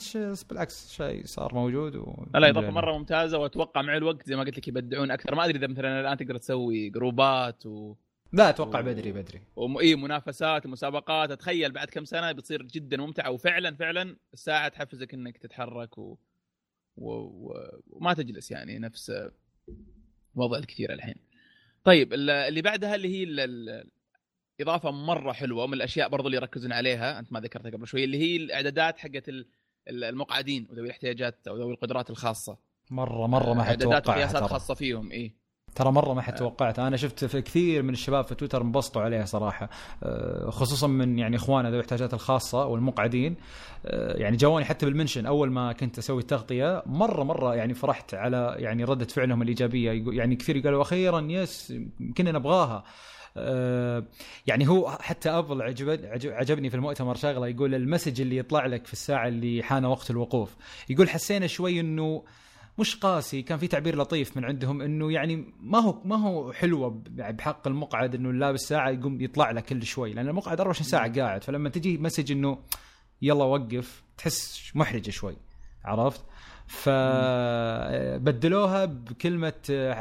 بالعكس شيء صار موجود و... لا إضافة مرة ممتازة وأتوقع مع الوقت زي ما قلت لك يبدعون أكثر. ما أدري إذا مثلا الآن تقدر تسوي جروبات و لا أتوقع و... بدري. بدري إي منافسات ومسابقات. أتخيل بعد كم سنة بتصير جدا ممتعة وفعلا فعلا الساعة تحفزك إنك تتحرك و... و... و... وما تجلس يعني نفس وضع الكثير الحين. طيب اللي بعدها اللي هي إضافة مرة حلوة من الأشياء برضو اللي يركزون عليها أنت ما ذكرتها قبل شوي اللي هي الإعدادات حقت المقعدين وذوي الاحتياجات أو ذوي القدرات الخاصة. مره مرة ما حد إعدادات وقياسات خاصة فيهم اي ترى مرة ما حد توقعت أنا شفت في كثير من الشباب في تويتر انبسطوا عليها صراحة. آه، خصوصا من يعني اخواننا ذوي الاحتياجات الخاصة والمقعدين. آه، يعني جوني حتى بال mention أول ما كنت أسوي التغطية مره مرة يعني فرحت على يعني ردة فعلهم الإيجابية. يعني كثير قالوا أخيرا yes كنا نبغاها يعني هو حتى Apple عجبني في المؤتمر شغلة يقول ال message اللي يطلع لك في الساعة اللي حان وقت الوقوف يقول حسينا شوي إنه مش قاسي كان في تعبير لطيف من عندهم إنه يعني ما هو ما هو حلوة بحق المقعد إنه لابس ساعه يقوم يطلع لك كل شوي لأن المقعد 24 ساعة قاعد فلما تجي message إنه يلا وقف تحس محرجة شوي عرفت؟ فبدلوها بكلمة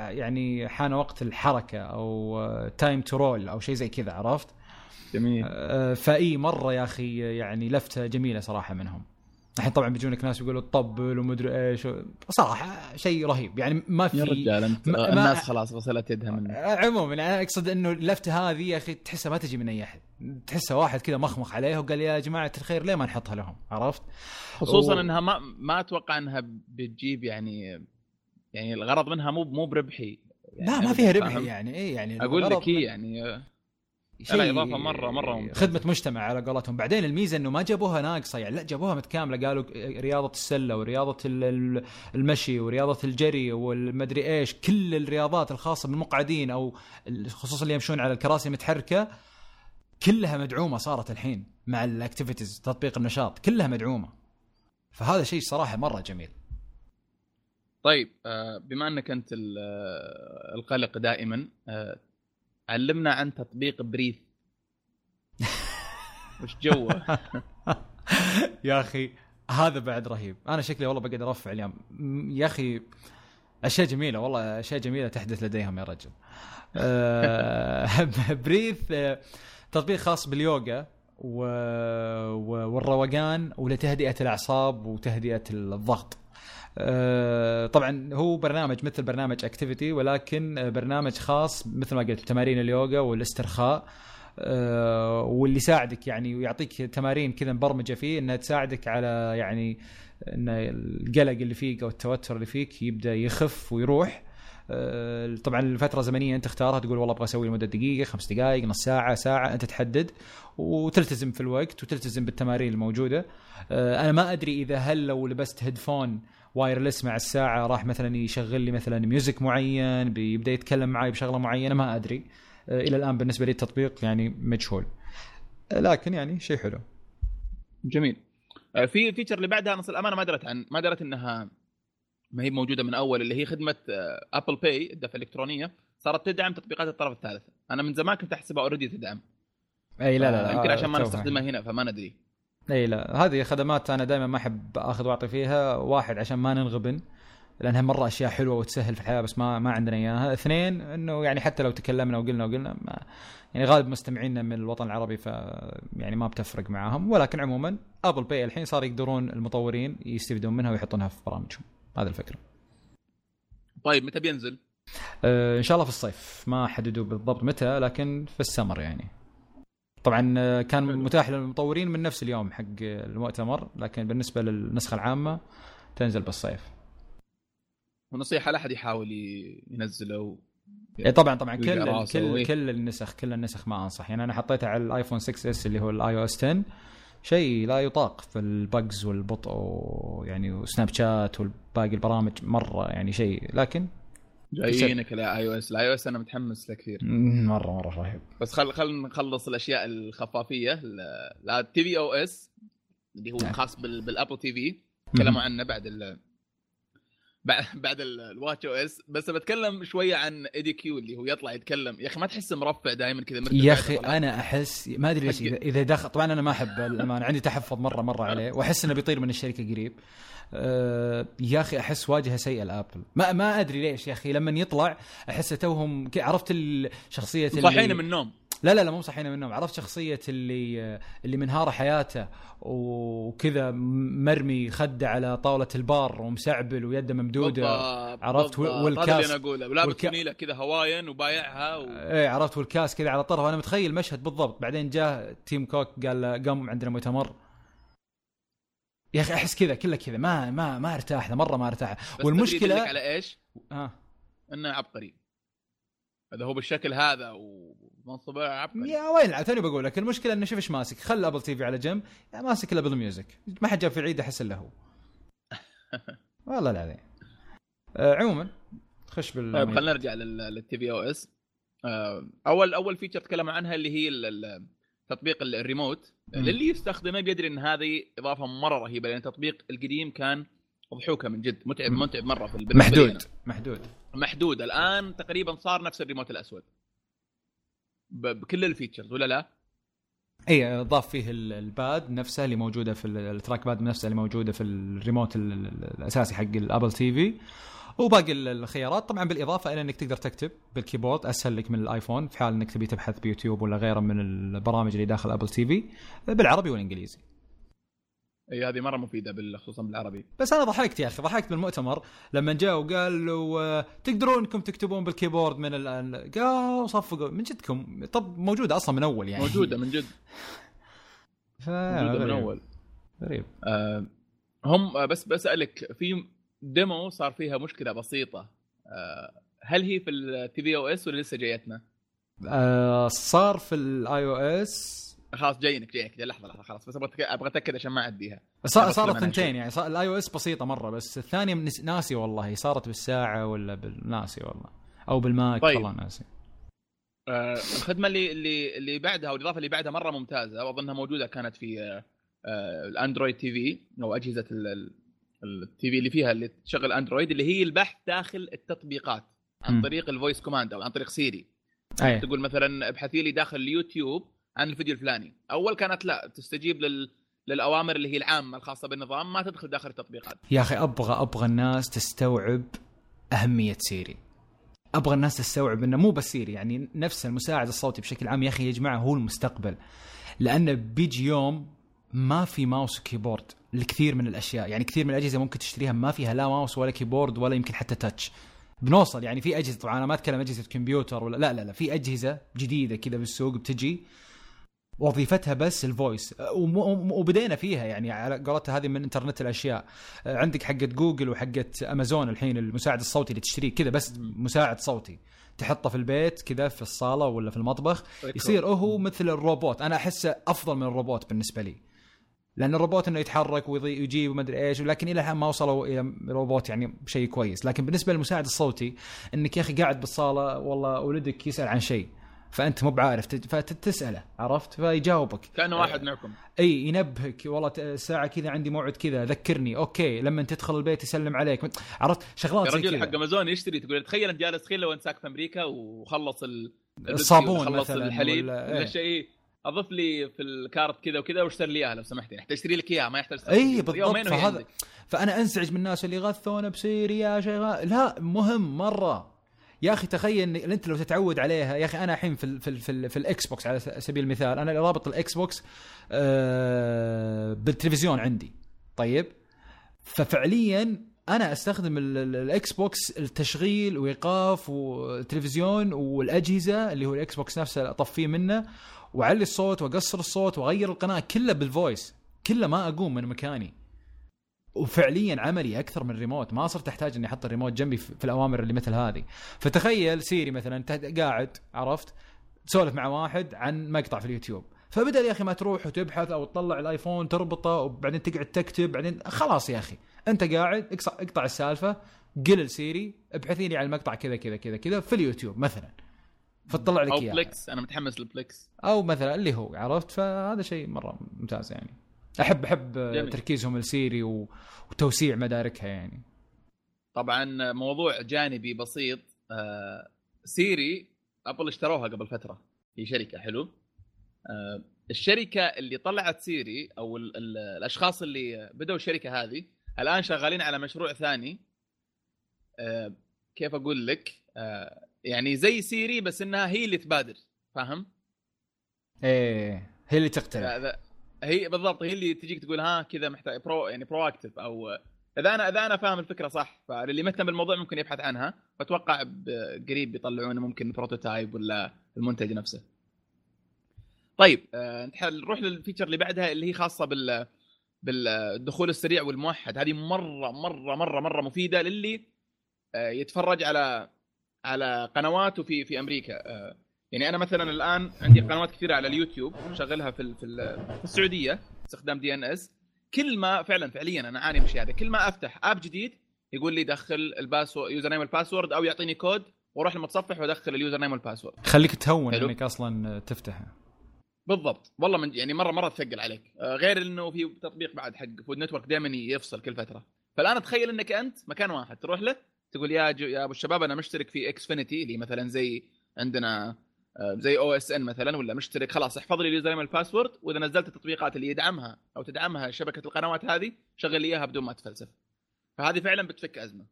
يعني حان وقت الحركة أو time to roll أو شيء زي كذا عرفت؟ جميل آه، فإي مرة يا أخي يعني لفتة جميلة صراحة منهم الحين طبعا بيجونك ناس يقولوا تطبل ومدري إيش. صراحة شيء رهيب. يعني ما في يا رجال انت ما الناس خلاص غسلت يدها منه عموما أنا أقصد إنه اللفته هذه يا أخي تحسها ما تجي من أي أحد. تحسها واحد كذا مخمخ عليه وقال يا جماعة الخير ليه ما نحطها لهم؟ عرفت؟ خصوصا و... إنها ما ما أتوقع إنها بتجيب يعني يعني الغرض منها مو مو بربحي. يعني لا ما فيها ربحي يعني اي يعني أقول لك يعني شيء لا إضافة مره مرة ممتازة. خدمة مجتمع على قولتهم. بعدين الميزة إنه ما جابوها ناقصة. يعني لا جابوها متكاملة. قالوا رياضة السلة ورياضة المشي ورياضة الجري والمدري إيش. كل الرياضات الخاصة بالمقعدين أو خصوصا اللي يمشون على الكراسي متحركه كلها مدعومة صارت الحين مع ال activities تطبيق النشاط. كلها مدعومة. فهذا شيء صراحة مرة جميل. طيب آه، بما أنك أنت آه، القلق دائما آه، علمنا عن تطبيق Breathe. وش جوه؟ (laughs) يا أخي هذا بعد رهيب. أنا شكلي والله بقعد أرفع اليوم. يا أخي أشياء جميلة والله أشياء جميلة تحدث لديهم يا رجل. (laughs) Breathe تطبيق خاص باليوغا. والروقان ولتهدئة الأعصاب وتهدئة الضغط. آه، طبعا هو برنامج مثل برنامج Activity ولكن برنامج خاص مثل ما قلت تمارين اليوغا والاسترخاء آه، واللي يساعدك يعني ويعطيك تمارين كذا مبرمجة فيه إنها تساعدك على يعني إن القلق اللي فيك أو التوتر اللي فيك يبدأ يخف ويروح. آه، طبعا الفترة الزمنية أنت تختارها تقول والله أبغى أسوي لمدة دقيقة خمس دقائق نص ساعة ساعة أنت تحدد وتلتزم في الوقت وتلتزم بالتمارين الموجودة. أنا ما أدري إذا هل لو لبست headphone wireless مع الساعة راح مثلا يشغل لي مثلا music معين بيبدأ يتكلم معي بشغلة معينة ما أدري. آه، إلى الآن بالنسبة لي التطبيق يعني مجهول. آه، لكن يعني شيء حلو. جميل. آه، في feature اللي بعدها نص الأمانة ما درت عن ما درت إنها ما هي موجودة من أول اللي هي خدمة Apple Pay الدفع الإلكترونية. صارت تدعم تطبيقات الطرف الثالث. أنا من زمان كنت أحسبها already تدعم. إي لا لا, لا يمكن عشان ما نستخدمها هنا فما ندري. إي لا هذه خدمات أنا دائما ما أحب أخذ وأعطي فيها واحد عشان ما ننغبن لأنها مرة أشياء حلوة وتسهل في الحياة بس ما ما عندنا إياها. اثنين إنه يعني حتى لو تكلمنا وقلنا وقلنا ما يعني غالب مستمعينا من الوطن العربي ف يعني ما بتفرق معاهم. ولكن عموما أبل باي الحين صار يقدرون المطورين يستفيدون منها ويحطونها في برامجهم. هذا الفكرة. طيب متى بينزل؟ آه إن شاء الله في الصيف. ما حددوا بالضبط متى لكن في السمر يعني. طبعا آه، كان متاح للمطورين من نفس اليوم حق المؤتمر لكن بالنسبة للنسخة العامة تنزل بالصيف. ونصيحة لا أحد يحاول ينزله. اي طبعا طبعا كل كل كل النسخ كل النسخ ما أنصح. يعني أنا حطيتها على ال iPhone 6 إس اللي هو الاي أو S 10 شيء لا يطاق في ال bugs والبطء ويعني و Snapchat والباقي البرامج مرة يعني شيء. لكن جايينك ال iOS ال iOS أنا متحمس له كثير. مرة مرة رهيب. بس خل خل نخلص الأشياء الخفافية. لا ال tvOS اللي هو نعم. خاص بال Apple TV تكلموا عنه بعد ال بعد ال watchOS بس بتكلم شوية عن Eddy Cue اللي هو يطلع يتكلم. يا أخي ما تحسه مرفع دائما كذا يا أخي أنا أحس ما أدري ليش إذا دخل طبعا أنا ما أحب الامانه عندي تحفظ مرة مرة عليه وأحس إنه بيطير من الشركة قريب. أه يا أخي أحس واجهة سيئة ل Apple. ما ما أدري ليش يا أخي لما يطلع أحس توهم عرفت الشخصيه اللي صحينا من النوم. لا لا لا مو صحينا من النوم. عرفت شخصية اللي اللي منهارة حياته وكذا مرمي خده على طاولة البار ومسعبل ويده ممدودة. بالضبط عرفت؟ بالضبط. والكاس هذا اللي أنا أقوله. ولابس والك... كذا هواين وبايعها و... إيه عرفت؟ والكاس كذا على طرف أنا متخيل المشهد بالضبط. بعدين جاء تيم كوك قال قام عندنا مؤتمر. يا أخي أحس كذا كله كذا ما ما ما أرتاح مرة ما أرتاح. والمشكلة على إيش؟ آه. إنه عبقري. هذا هو بالشكل هذا ومنصبه عبقري. يا وين ثاني بقول لك المشكلة إنه شوف إيش ماسك خل أبل TV على جنب ماسك الأبل ميوزك. ما حد جاب فيه العيد أحس إلا هو. (laughs) والله العظيم. آه عموما خش بال طيب خلينا نرجع لل tvOS. أول أول feature تكلموا عنها اللي هي تطبيق الريموت للي يستخدمه بيدري إن هذه إضافة مرة رهيبة لأن التطبيق القديم كان اضحوكه من جد متعب متعب مرة في محدود محدود. محدود. الآن تقريبا صار نفس الريموت الأسود. بكل ال features ولا لا؟ اي ضاف فيه ال pad نفسه اللي موجودة في ال trackpad نفسه اللي موجودة في الريموت الأساسي حق الابل TV وباقي الخيارات. طبعا بالإضافة إلى إنك تقدر تكتب بال keyboard أسهل لك من الآيفون في حال إنك تبي تبحث بيوتيوب ولا غيره من البرامج اللي داخل ابل TV بالعربي والإنجليزي. إي هذه مرة مفيدة خصوصا بالعربي. بس أنا ضحكت يا أخي ضحكت بالمؤتمر لما جاء وقال له تقدرون إنكم تكتبون بال keyboard من الان قالوا صفقوا من جدكم؟ طب موجودة أصلا من أول يعني. موجودة من جد. (laughs) ف... موجودة من أول. غريب. آه هم بس بسالك في demo صار فيها مشكلة بسيطة. آه هل هي في ال tvOS ولا لسه جايتنا؟ آه صار في ال iOS خلاص جايينك جايك لحظة لحظة خلاص. بس أبغى أتأكد عشان ما أعديها. صارت ثنتين يعني. صار ال iOS بسيطة مرة بس الثانية ناسي والله. صارت بالساعة ولا بالناسي والله. أو بالماك طيب. والله ناسي. آه الخدمة اللي اللي اللي بعدها أو الاضافه اللي بعدها مرة ممتازة وأظنها موجودة كانت في آه, آه، الأندرويد TV أو أجهزة ال TV اللي فيها اللي تشغل اندرويد اللي هي البحث داخل التطبيقات عن. طريق ال voice command أو عن طريق سيري أيه. تقول مثلا ابحثي لي داخل اليوتيوب عن الفيديو الفلاني. أول كانت لا تستجيب لل للأوامر اللي هي العامة الخاصة بالنظام ما تدخل داخل التطبيقات. يا أخي أبغى أبغى الناس تستوعب أهمية سيري أبغى الناس تستوعب إنه مو بس سيري يعني نفس المساعد الصوتي بشكل عام يا أخي يا جماعة هو المستقبل. لأنه بيجي يوم ما في mouse و keyboard لكثير من الأشياء. يعني كثير من الأجهزة ممكن تشتريها ما فيها لا ماوس ولا keyboard ولا يمكن حتى touch بنوصل يعني في أجهزة طبعا أنا ما أتكلم أجهزة كمبيوتر ولا لا لا لا في أجهزة جديدة كذا بالسوق بتجي وظيفتها بس ال voice وبدينا فيها يعني على قولتها هذه من إنترنت الأشياء. عندك حقت جوجل وحقت أمازون الحين المساعد الصوتي اللي تشتريه كذا بس مساعد صوتي. تحطه في البيت كذا في الصالة ولا في المطبخ يصير هو مثل الروبوت. أنا أحسه أفضل من الروبوت بالنسبة لي. لأن الروبوت إنه يتحرك ويجيب وما أدري إيش لكن إلى الآن ما وصلوا إلى روبوت يعني شيء كويس. لكن بالنسبة للمساعد الصوتي إنك يا أخي قاعد بالصالة والله ولدك يسأل عن شيء فأنت مو بعارف فتسأله عرفت؟ فيجاوبك. كأنه واحد معكم. إي ينبهك والله الساعة كذا عندي موعد كذا ذكرني okay لما تدخل البيت يسلم عليك. عرفت؟ شغلات زي كذا. حق أمازون يشتري تقول تخيل أنت جالس تخيل لو أنت ساكن في أمريكا وخلص الصابون خلص الحليب ولا إيه. شيء. اضف لي في ال cart كذا وكذا واشتري لي إياها لو سمحت يعني. اشتري لك إياها ما يحتاج اي بالضبط فهذا فأنا أنزعج من الناس اللي يغثون بسيري يا شيخ لا مهم مرة. يا أخي تخيل إن أنت لو تتعود عليها يا أخي أنا الحين في ال في ال في, ال في ال Xbox على سبيل المثال أنا رابط ال Xbox آه بالتلفزيون عندي. طيب؟ ففعليا أنا أستخدم ال Xbox التشغيل وإيقاف والتلفزيون والأجهزة اللي هو ال Xbox نفسه أطفيه منه. وأعلي الصوت وأقصر الصوت وأغير القناة كلها بال voice كله ما أقوم من مكاني. وفعليا عملي أكثر من ريموت ما صرت أحتاج إني أحط الريموت جنبي في الأوامر اللي مثل هذه. فتخيل سيري مثلا أنت قاعد عرفت؟ تسولف مع واحد عن مقطع في اليوتيوب. فبدل يا أخي ما تروح وتبحث أو تطلع الآيفون تربطه وبعدين تقعد تكتب بعدين خلاص يا أخي. أنت قاعد اقطع السالفة قل سيري ابحثي لي عن المقطع كذا كذا كذا كذا في اليوتيوب مثلا. فتطلع لك اياه أو Plex أنا متحمس لل Plex أو مثلا اللي هو عرفت؟ فهذا شيء مرة ممتاز يعني. احب أحب جميل. تركيزهم السيري وتوسيع مداركها يعني. طبعا موضوع جانبي بسيط آه سيري أبل اشتروها قبل فترة هي شركة حلو؟ آه الشركة اللي طلعت سيري أو ال ال الأشخاص اللي بدوا الشركة هذه الآن شغالين على مشروع ثاني. آه كيف أقول لك؟ آه يعني زي سيري بس إنها هي اللي تبادر فاهم؟ إيه هي اللي تقترح هي بالضبط هي اللي تجيك تقول ها كذا محتاج pro يعني proactive أو إذا أنا إذا أنا فاهم الفكرة صح فاللي مهتم بالموضوع ممكن يبحث عنها واتوقع قريب بيطلعون ممكن prototype ولا المنتج نفسه. طيب آه نروح لل feature اللي بعدها اللي هي خاصة بال بالدخول السريع والموحد هذه مره مره مره مرة مفيدة للي آه يتفرج على على قنواته في في أمريكا. آه يعني أنا مثلا الآن عندي قنوات كثيرة على اليوتيوب شغلها في في, السعودية استخدام DNS. كل ما فعلا فعليا أنا أعاني من الشيء هذا كل ما أفتح app جديد يقول لي دخل ال password username وال password أو يعطيني كود وأروح للمتصفح وأدخل ال username وال password. خليك تهون حلو. إنك أصلا تفتحه. بالضبط. والله من يعني مره مرة تثقل عليك. آه، غير إنه في تطبيق بعد حق Food Network دائما يفصل كل فترة. فالآن تخيل إنك أنت مكان واحد تروح له تقول يا يا أبو الشباب أنا مشترك في Xfinity اللي مثلا زي عندنا آه، زي OSN مثلا ولا مشترك؟ خلاص احفظ لي ال username وال password وإذا نزلت التطبيقات اللي يدعمها أو تدعمها شبكة القنوات هذه شغل لي إياها بدون ما تفلسف. فهذه فعلا بتفك أزمة.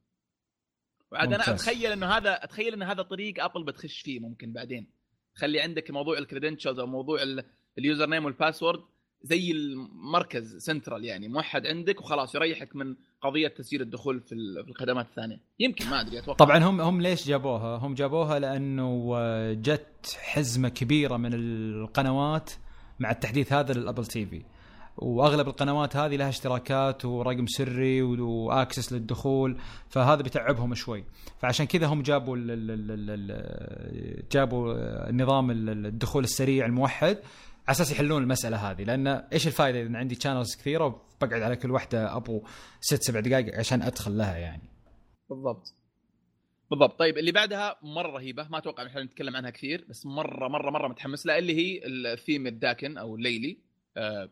وعاد أنا أتخيل إنه هذا أتخيل إن هذا طريق Apple بتخش فيه ممكن بعدين. خلي عندك موضوع ال credentials أو موضوع ال username وال password زي المركز سنترال يعني موحد عندك وخلاص يريحك من قضية تسجيل الدخول في الخدمات الثانية. يمكن ما أدري أتوقع. طبعا هم هم ليش جابوها؟ هم جابوها لأنه جت حزمة كبيرة من القنوات مع التحديث هذا لل Apple TV. وأغلب القنوات هذه لها اشتراكات ورقم سري و access للدخول فهذا بيتعبهم شوي. فعشان كذا هم جابوا ال ال ال جابوا نظام الدخول السريع الموحد. على أساس يحلون المسألة هذه لأن إيش الفائدة إذا عندي channels كثيرة وبقعد على كل واحدة أبو ست سبع دقائق عشان أدخل لها يعني. بالضبط. بالضبط. طيب اللي بعدها مرة رهيبة ما أتوقع إحنا نتكلم عنها كثير بس مرة مرة مرة متحمس لها اللي هي الثيم الداكن أو الليلي. آه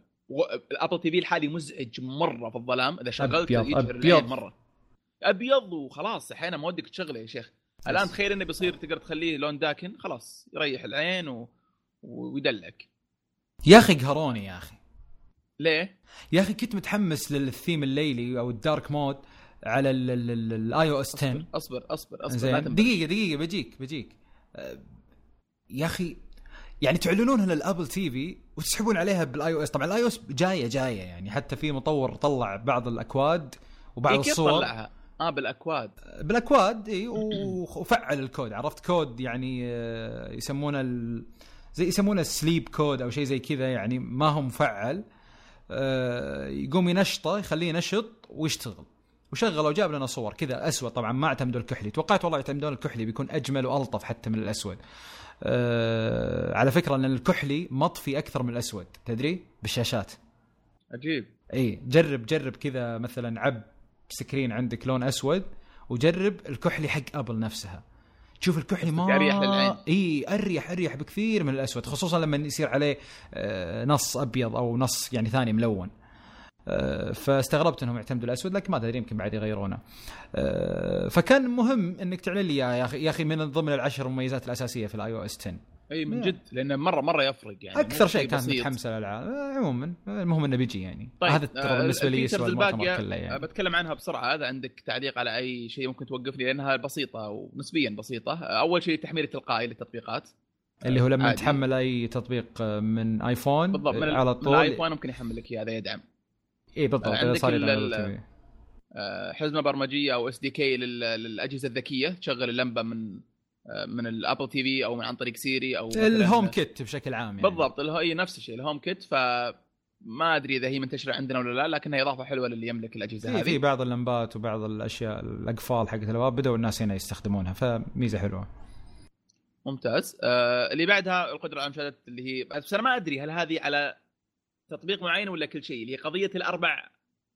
الأبل تي في الحالي مزعج مرة في الظلام. إذا شغلت أبيض أبيض. مرة. أبيض وخلاص أحيانا ما ودك تشغله يا شيخ. الآن تخيل إنه بيصير تقدر تخليه لون داكن خلاص يريح العين و... ويدلعك. يا أخي قهروني يا أخي. ليه؟ يا أخي كنت متحمس للثيم الليلي أو ال dark mode على ال iOS 10 أصبر أصبر أصبر, أصبر. دقيقة دقيقة بجيك بجيك. أه، يا أخي يعني تعلنونها لل Apple TV وتسحبون عليها بال iOS طبعا ال iOS جاية جاية يعني. حتى في مطور طلع بعض الأكواد وبعض إيه الصور. طلعها؟ آه بالأكواد. بالأكواد إي وفعل الكود. عرفت؟ كود يعني آه، يسمونه زي يسمونه sleep code أو شيء زي كذا يعني ما هو مفعل آه، يقوم ينشطه يخليه نشط ويشتغل. وشغله وجاب لنا صور كذا أسود. طبعا ما اعتمدوا الكحلي. توقعت والله يعتمدون الكحلي بيكون أجمل وألطف حتى من الأسود. أه على فكرة إن الكحلي مطفي أكثر من الأسود. تدري؟ بالشاشات. عجيب. اي جرب جرب كذا مثلا عال screen عندك لون أسود وجرب الكحلي حق Apple نفسها. تشوف الكحلي ما أريح للعين إي أريح أريح بكثير من الأسود خصوصا لما يصير عليه آه، نص أبيض أو نص يعني ثاني ملون آه، فاستغربت إنهم يعتمدوا الأسود لكن ما أدري يمكن بعد يغيرونه. آه، فكان مهم إنك تعلن لي يا أخي يا أخي من ضمن العشر مميزات الأساسية في ال iOS 10. اي من جد لأنه مرة مرة يفرق يعني. أكثر شيء كانت متحمسه للالعاب آه، عموما. المهم إنه بيجي يعني. طيب هذا ترى آه بالنسبة لي يسوى الباقيه كله يعني. بتكلم عنها بسرعة. هذا عندك تعليق على أي شيء ممكن توقفني لأنها بسيطة ونسبيا بسيطة. أول شيء تحميل تلقائي للتطبيقات. اللي هو لما تحمل أي تطبيق من iPhone بالضبط من على طول. ال iPhone ممكن يحمل لك اياه هذا يدعم. اي بالضبط عندك صار آه، حزمة برمجية أو SDK للأجهزة الذكية. تشغل اللمبة من آه، من ال Apple TV أو من عن طريق Siri أو الهوم كيت بشكل عام يعني. بالضبط اي نفس الشيء ال HomeKit ف ما أدري إذا هي منتشرة عندنا ولا لا لكنها إضافة حلوة للي يملك الأجهزة هذه في بعض اللمبات وبعض الأشياء الأقفال حقت الأبواب بدأوا الناس هنا يستخدمونها فميزة حلوة. ممتاز. آه اللي بعدها القدرة على مشاهدة اللي هي بس أنا ما أدري هل هذه على تطبيق معين ولا كل شيء اللي هي قضية الأربع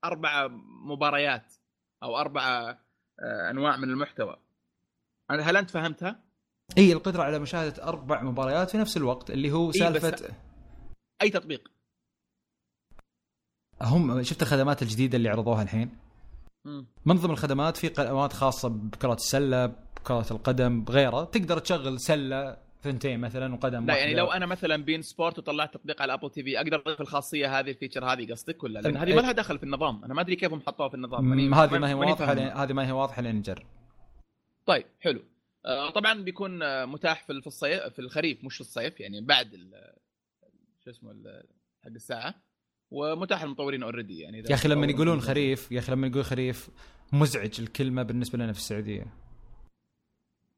أربع مباريات أو أربع آه أنواع من المحتوى. هل أنت فهمتها؟ إي القدرة على مشاهدة أربع مباريات في نفس الوقت اللي هو سالفة أي تطبيق؟ هم شفت الخدمات الجديدة اللي عرضوها الحين؟ من ضمن الخدمات في قنوات خاصة بكرة السلة بكرة القدم بغيره تقدر تشغل سلة ثنتين مثلا وقدم لا يعني لو أنا مثلا beIN Sports وطلعت تطبيق على Apple TV أقدر أضيف الخاصية هذه ال feature هذه قصدك ولا لأن هذه ما لها دخل في النظام أنا ما أدري كيف هم حطوها في النظام يعني هذه ما هي واضحة هذه ما هي واضحة لين نجرب طيب حلو. آه، طبعا بيكون آه، متاح في الصيف في الخريف مش في الصيف يعني بعد شو اسمه حق الساعة. ومتاح للمطورين already يعني يا أخي لما يقولون خريف يا أخي لما يقول خريف مزعج الكلمة بالنسبة لنا في السعودية.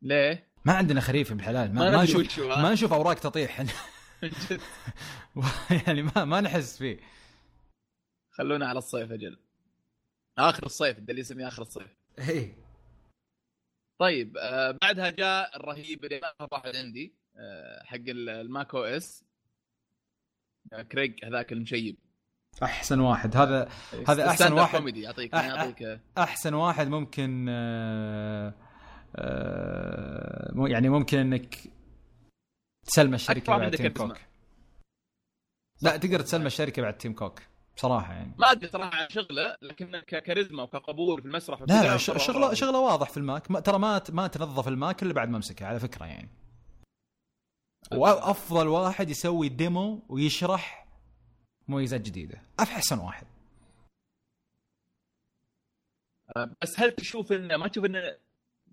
ليه؟ ما عندنا خريف بالحلال ما, ما نشوف ما نشوف أوراق تطيح. (laughs) (laughs) يعني ما ما نحس فيه. خلونا على الصيف أجل. آخر الصيف اللي يسميه آخر الصيف. اي طيب آه بعدها جاء الرهيب اللي واحد عندي آه حق ال macOS. Craig هذاك المشيب. أحسن واحد. هذا هذا أحسن واحد. كوميدي يعطيك يعطيك أحسن واحد ممكن آه آه يعني ممكن إنك تسلم الشركة بعد Tim Cook لا تقدر تسلم الشركة بعد Tim Cook بصراحة يعني. ما أدري صراحة عن شغله لكن ككاريزما وكقبول في المسرح لا لا شغله شغله واضح في ال Mac. ترى ما ما تنظف ال Mac إلا بعد ما أمسكه على فكرة يعني. وأفضل واحد يسوي demo ويشرح مميزات جديدة. احسن واحد. آه، بس هل تشوف انه ما تشوف إنه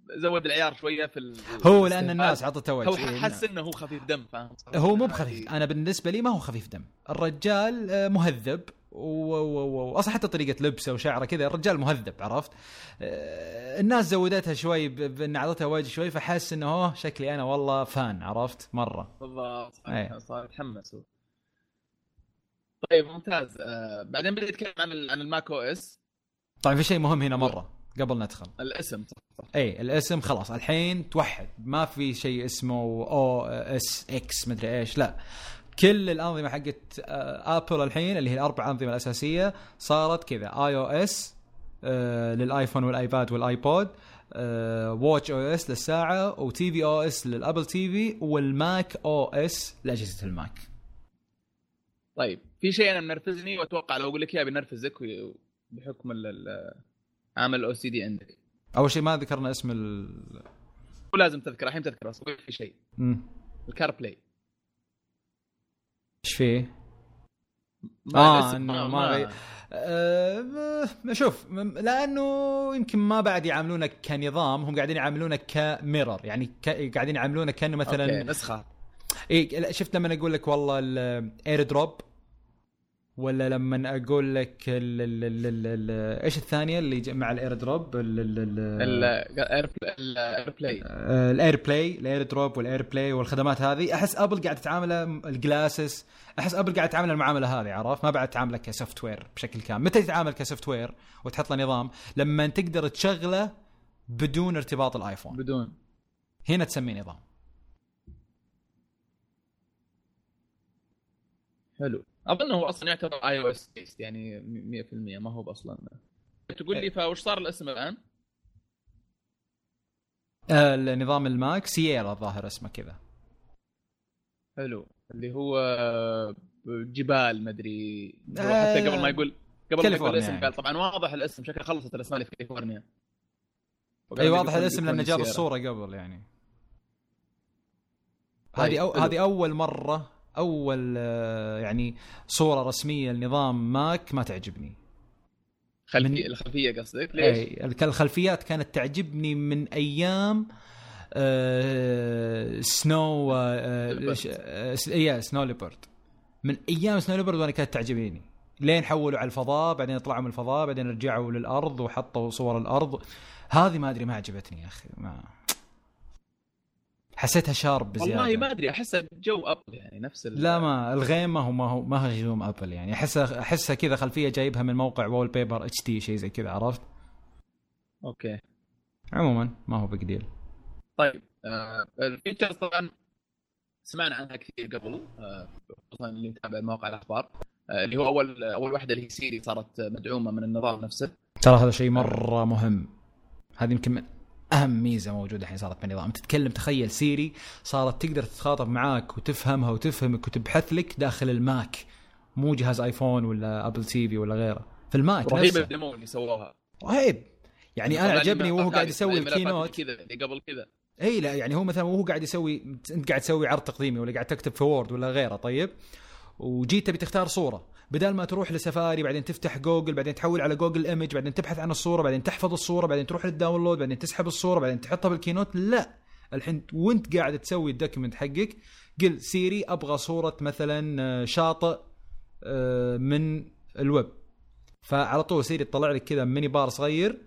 زود العيار شوية في هو لأن الناس عطته وجه هو حس انه هو خفيف دم فاهم؟ هو مو بخفيف. أنا بالنسبة لي ما هو خفيف دم. الرجال آه، مهذب. واصلا حتى طريقة لبسه وشعره كذا الرجال مهذب عرفت؟ آه، الناس زودتها شوي بأن أعطتها وجه شوي فحس إنه أوه شكلي أنا والله فان عرفت؟ مرة. بالضبط. صار يتحمس طيب ممتاز. آه بعدين بدا يتكلم عن عن ال macOS. طيب في شيء مهم هنا مرة قبل ندخل الاسم صح صح. اي الاسم خلاص الحين توحد ما في شيء اسمه OS X مدري إيش لا. كل الأنظمة حقت Apple آه، الحين اللي هي الأربع أنظمة الأساسية صارت كذا iOS لل iPhone وال iPad وال iPod و watchOS للساعة و tvOS لل Apple TV وال macOS لأجهزة ال Mac. طيب في شيء أنا منرفزني وأتوقع لو أقول لك إياه بينرفزك بحكم عامل ال OCD عندك. أول شيء ما ذكرنا اسم ال ولازم تذكر الحين تذكر بس في شيء. ال CarPlay إيش فيه؟ آه إنه ما, غي... آه شوف لأنه يمكن ما بعد يعاملونك كنظام هم قاعدين يعاملونك ك mirror يعني ك... قاعدين يعاملونك كأنه مثلا okay. نسخه اي شفت لما أقول لك والله ال AirDrop ولا لما أقول لك ال ال ال ال إيش الثانية اللي مع ال AirDrop ال AirPlay ال AirPlay ال AirDrop وال AirPlay والخدمات هذه. أحس أبل قاعد تتعامل ال glasses أحس أبل قاعد تتعامل المعاملة هذه عرفت؟ ما بعد تعامله ك software بشكل كامل. متى تتعامل ك software وتحط له نظام؟ لما تقدر تشغله بدون ارتباط الآيفون. بدون. هنا تسميه نظام. حلو. أظن هو أصلا يعتبر iOS based يعني 100% ما هو أصلا تقول لي فوش صار الاسم الآن؟ آه نظام الماك سييرا الظاهر اسمه كذا. حلو. اللي هو جبال مدري آه حتى قبل ما يقول قبل ما يقول الاسم يعني. قال طبعا واضح الاسم شكله خلصت الأسماء اللي في كاليفورنيا. إي واضح الاسم لأنه جاب الصورة قبل يعني. هذه أو هذه أول مرة أول آه، يعني صورة رسمية لنظام ماك ما تعجبني. خلفية من... الخلفية قصدك؟ ليش؟ اي الخلفيات كانت تعجبني من أيام آه Snow آه آه Snow Leopard من أيام Snow Leopard وأنا كانت تعجبني لين حولوا على الفضاء بعدين طلعوا من الفضاء بعدين رجعوا للأرض وحطوا صور الأرض. هذه ما أدري ما عجبتني يا أخي ما حسيتها sharp بزياده والله ما أدري احسها جو أبل يعني نفس لا ما الغيم ما هو ما هو ما هو جو أبل يعني. أحسها أحسها كذا خلفية جايبها من موقع wallpaper HD شيء زي كذا عرفت؟ أوكي. عموما ما هو big deal طيب آه ال features طبعا سمعنا عنها كثير قبل خصوصا آه اللي متابع مواقع الأخبار آه اللي هو أول أول واحدة اللي هي سيري صارت مدعومة من النظام نفسه. ترى هذا شيء مرة مهم. هذه يمكن من أهم ميزة موجودة الحين صارت بالنظام تتكلم تخيل سيري صارت تقدر تتخاطب معاك وتفهمها وتفهمك وتبحث لك داخل الماك مو جهاز آيفون ولا أبل تي في ولا غيره في الماك رهيب ال demo اللي سووها. رهيب. يعني أنا عجبني وهو قاعد يسوي ال Keynote. كذا قبل كذا. إي لا يعني هو مثلا وهو قاعد يسوي أنت قاعد تسوي عرض تقديمي ولا قاعد تكتب في Word ولا غيره طيب؟ وجيت تبي تختار صورة. بدال ما تروح لسفاري بعدين تفتح جوجل بعدين تحول على جوجل image بعدين تبحث عن الصورة بعدين تحفظ الصورة بعدين تروح لل download بعدين تسحب الصورة بعدين تحطها بال Keynote لا. الحين وانت قاعد تسوي ال document حقك قل سيري أبغى صورة مثلا آه، شاطئ آه، من الويب. فعلى طول سيري تطلع لك كذا mini bar صغير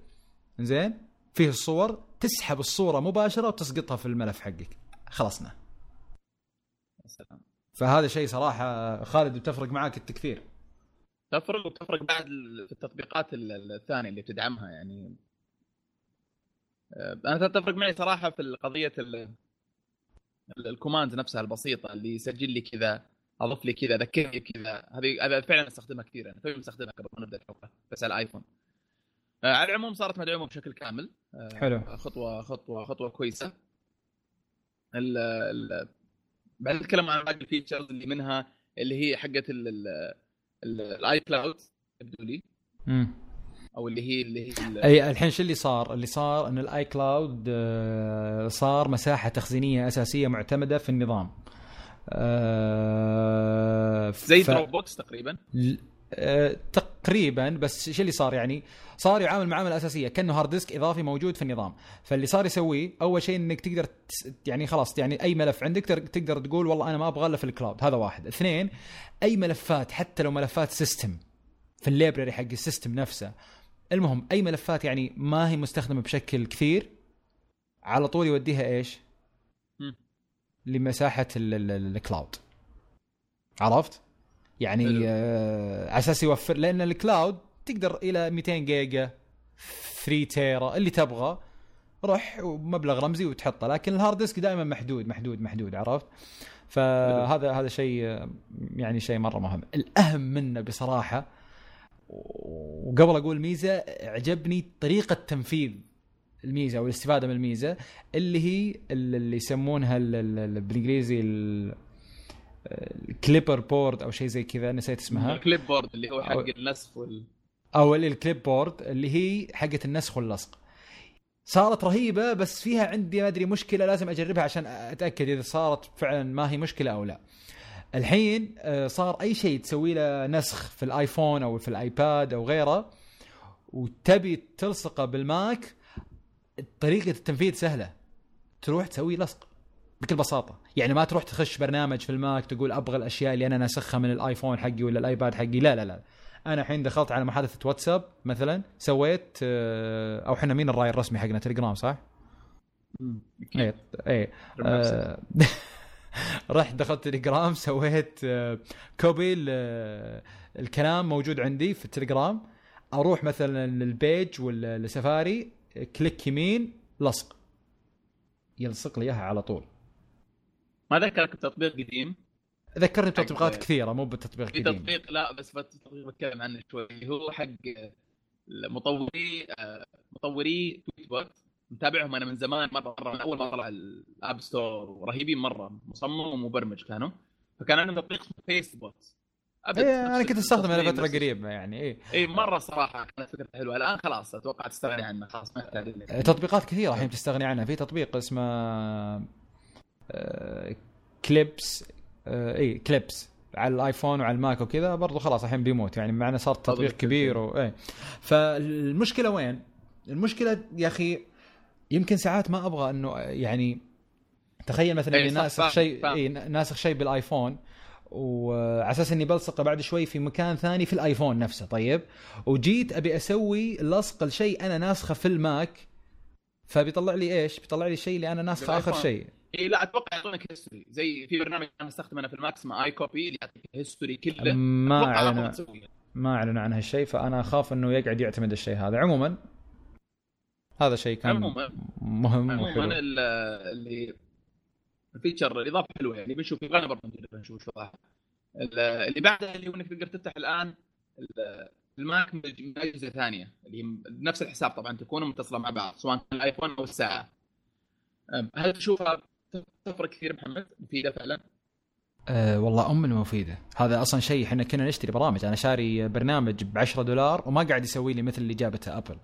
زين فيه الصور تسحب الصورة مباشرة وتسقطها في الملف حقك. خلصنا. فهذا شيء صراحة خالد بتفرق معاك التكثير. تفرق وتفرق بعد في التطبيقات الثانية اللي بتدعمها يعني. آه، أنا تفرق معي صراحة في قضيه ال command نفسها البسيطة اللي يسجل لي كذا أضيف لي كذا ذكرني كذا. هذه هذا فعلا أستخدمها كثير أنا فعلا أستخدمها قبل ما نبدأ الحلقة بس على الايفون آه، على العموم صارت مدعومة بشكل كامل. آه، حلو. خطوه خطوه خطوة كويسة. ال ال بعد نتكلم عن باقي ال features اللي منها اللي هي حقه ال iCloud يبدو لي أو اللي هي اللي هي أي الحين شو اللي صار؟ اللي صار إن ال iCloud آه، صار مساحة تخزينية أساسية معتمدة في النظام. آه، زي ف... Dropbox تقريبا تقريبا بس شو اللي صار يعني؟ صار يعامل معامله أساسية كأنه hard disk إضافي موجود في النظام. فاللي صار يسويه أول شيء إنك تقدر يعني خلاص يعني أي ملف عندك تقدر تقول والله أنا ما أبغى إلا في ال cloud هذا واحد. اثنين أي ملفات حتى لو ملفات system في ال library حق ال system نفسه. المهم أي ملفات يعني ما هي مستخدمة بشكل كثير على طول يوديها إيش؟ لمساحة ال cloud عرفت؟ يعني آه على أساس يوفر لأن ال cloud تقدر إلى 200 جيجا 3 تيرا اللي تبغى روح ومبلغ رمزي وتحطه. لكن ال hard disk دائما محدود محدود محدود عرفت؟ فهذا هذا شيء يعني شيء مرة مهم. الأهم منه بصراحة وقبل أقول ميزة عجبني طريقة تنفيذ الميزة أو الاستفادة من الميزة اللي هي اللي يسمونها بالإنجليزي ال clipboard أو شيء زي كذا نسيت اسمها. ال clipboard اللي هو حق النسخ وال أو ال clipboard اللي هي حقة النسخ واللصق. صارت رهيبة بس فيها عندي ما أدري مشكلة لازم أجربها عشان أتأكد إذا صارت فعلا ما هي مشكلة أو لا. الحين آه، صار أي شيء تسوي له نسخ في الآيفون أو في الآيباد أو غيره وتبي تلصقه بالماك طريقة التنفيذ سهلة. تروح تسوي لصق. بكل بساطة. يعني ما تروح تخش برنامج في الماك تقول أبغى الأشياء اللي أنا ناسخها من الآيفون حقي ولا الآيباد حقي. لا لا لا. أنا الحين دخلت على محادثة واتساب مثلا سويت آه، أو إحنا مين الراي الرسمي حقنا؟ تليجرام صح؟ اي اي آه، (laughs) رحت دخلت تليجرام سويت آه، copy الكلام موجود عندي في التليجرام. أروح مثلا لل Pages ولا لسفاري click يمين لصق. يلصق لي إياها على طول. ما ذكرك بتطبيق قديم؟ ذكرني بتطبيقات كثيرة مو بتطبيق في تطبيق لا بس تطبيق بتكلم عنه شوي. هو حق مطوري مطوري Tweetbot متابعهم أنا من زمان مرة مرة من أول ما طلع ال App Store رهيبين مرة مصمم ومبرمج كانوا. فكان عندهم تطبيق اسمه Pastebot إيه أنا كنت أستخدمه لفترة قريبة يعني اي اي مرة صراحة كانت فكرته حلوة. الآن خلاص أتوقع تستغني عنه. خلاص ما تطبيقات كثيرة الحين تستغني عنها. في تطبيق اسمه Clips اي Clips على الآيفون وعلى الماك وكذا برضو خلاص الحين بيموت. يعني معنا صار تطبيق كبير و... إيه. فالمشكلة وين؟ المشكلة يا أخي يمكن ساعات ما أبغى إنه يعني تخيل مثلا إني ناسخ شيء اي ناسخ شيء بالآيفون وعلى أساس إني بلصقه بعد شوي في مكان ثاني في الآيفون نفسه طيب؟ وجيت أبي أسوي لصق الشيء أنا ناسخه في الماك فبيطلع لي إيش؟ بيطلع لي الشيء اللي أنا ناسخه آخر شيء. اي لا أتوقع يعطونك history زي في برنامج أنا أستخدمه أنا في الماك اسمه iCopy اللي يعطيك ال history كله. ما اعلن ما أعلنوا عن هالشيء فأنا أخاف إنه يقعد يعتمد الشيء هذا. عموما هذا شيء كان عموما. مهم عموما اللي ال feature الإضافة حلوة يعني. بنشوف يبغانا برضه بنشوف شو اللي بعدها اللي هو إنك تقدر تفتح الآن الماك من اجهزه ثانية. اللي هي بنفس الحساب طبعا تكون متصلة مع بعض سواء كان الآيفون أو الساعة. هل تشوفها تفرق كثير محمد؟ مفيدة فعلا؟ أه والله إن المفيدة هذا أصلا شيء إحنا كنا نشتري برامج. أنا شاري برنامج ب 10 دولار وما قاعد يسوي لي مثل اللي جابته أبل.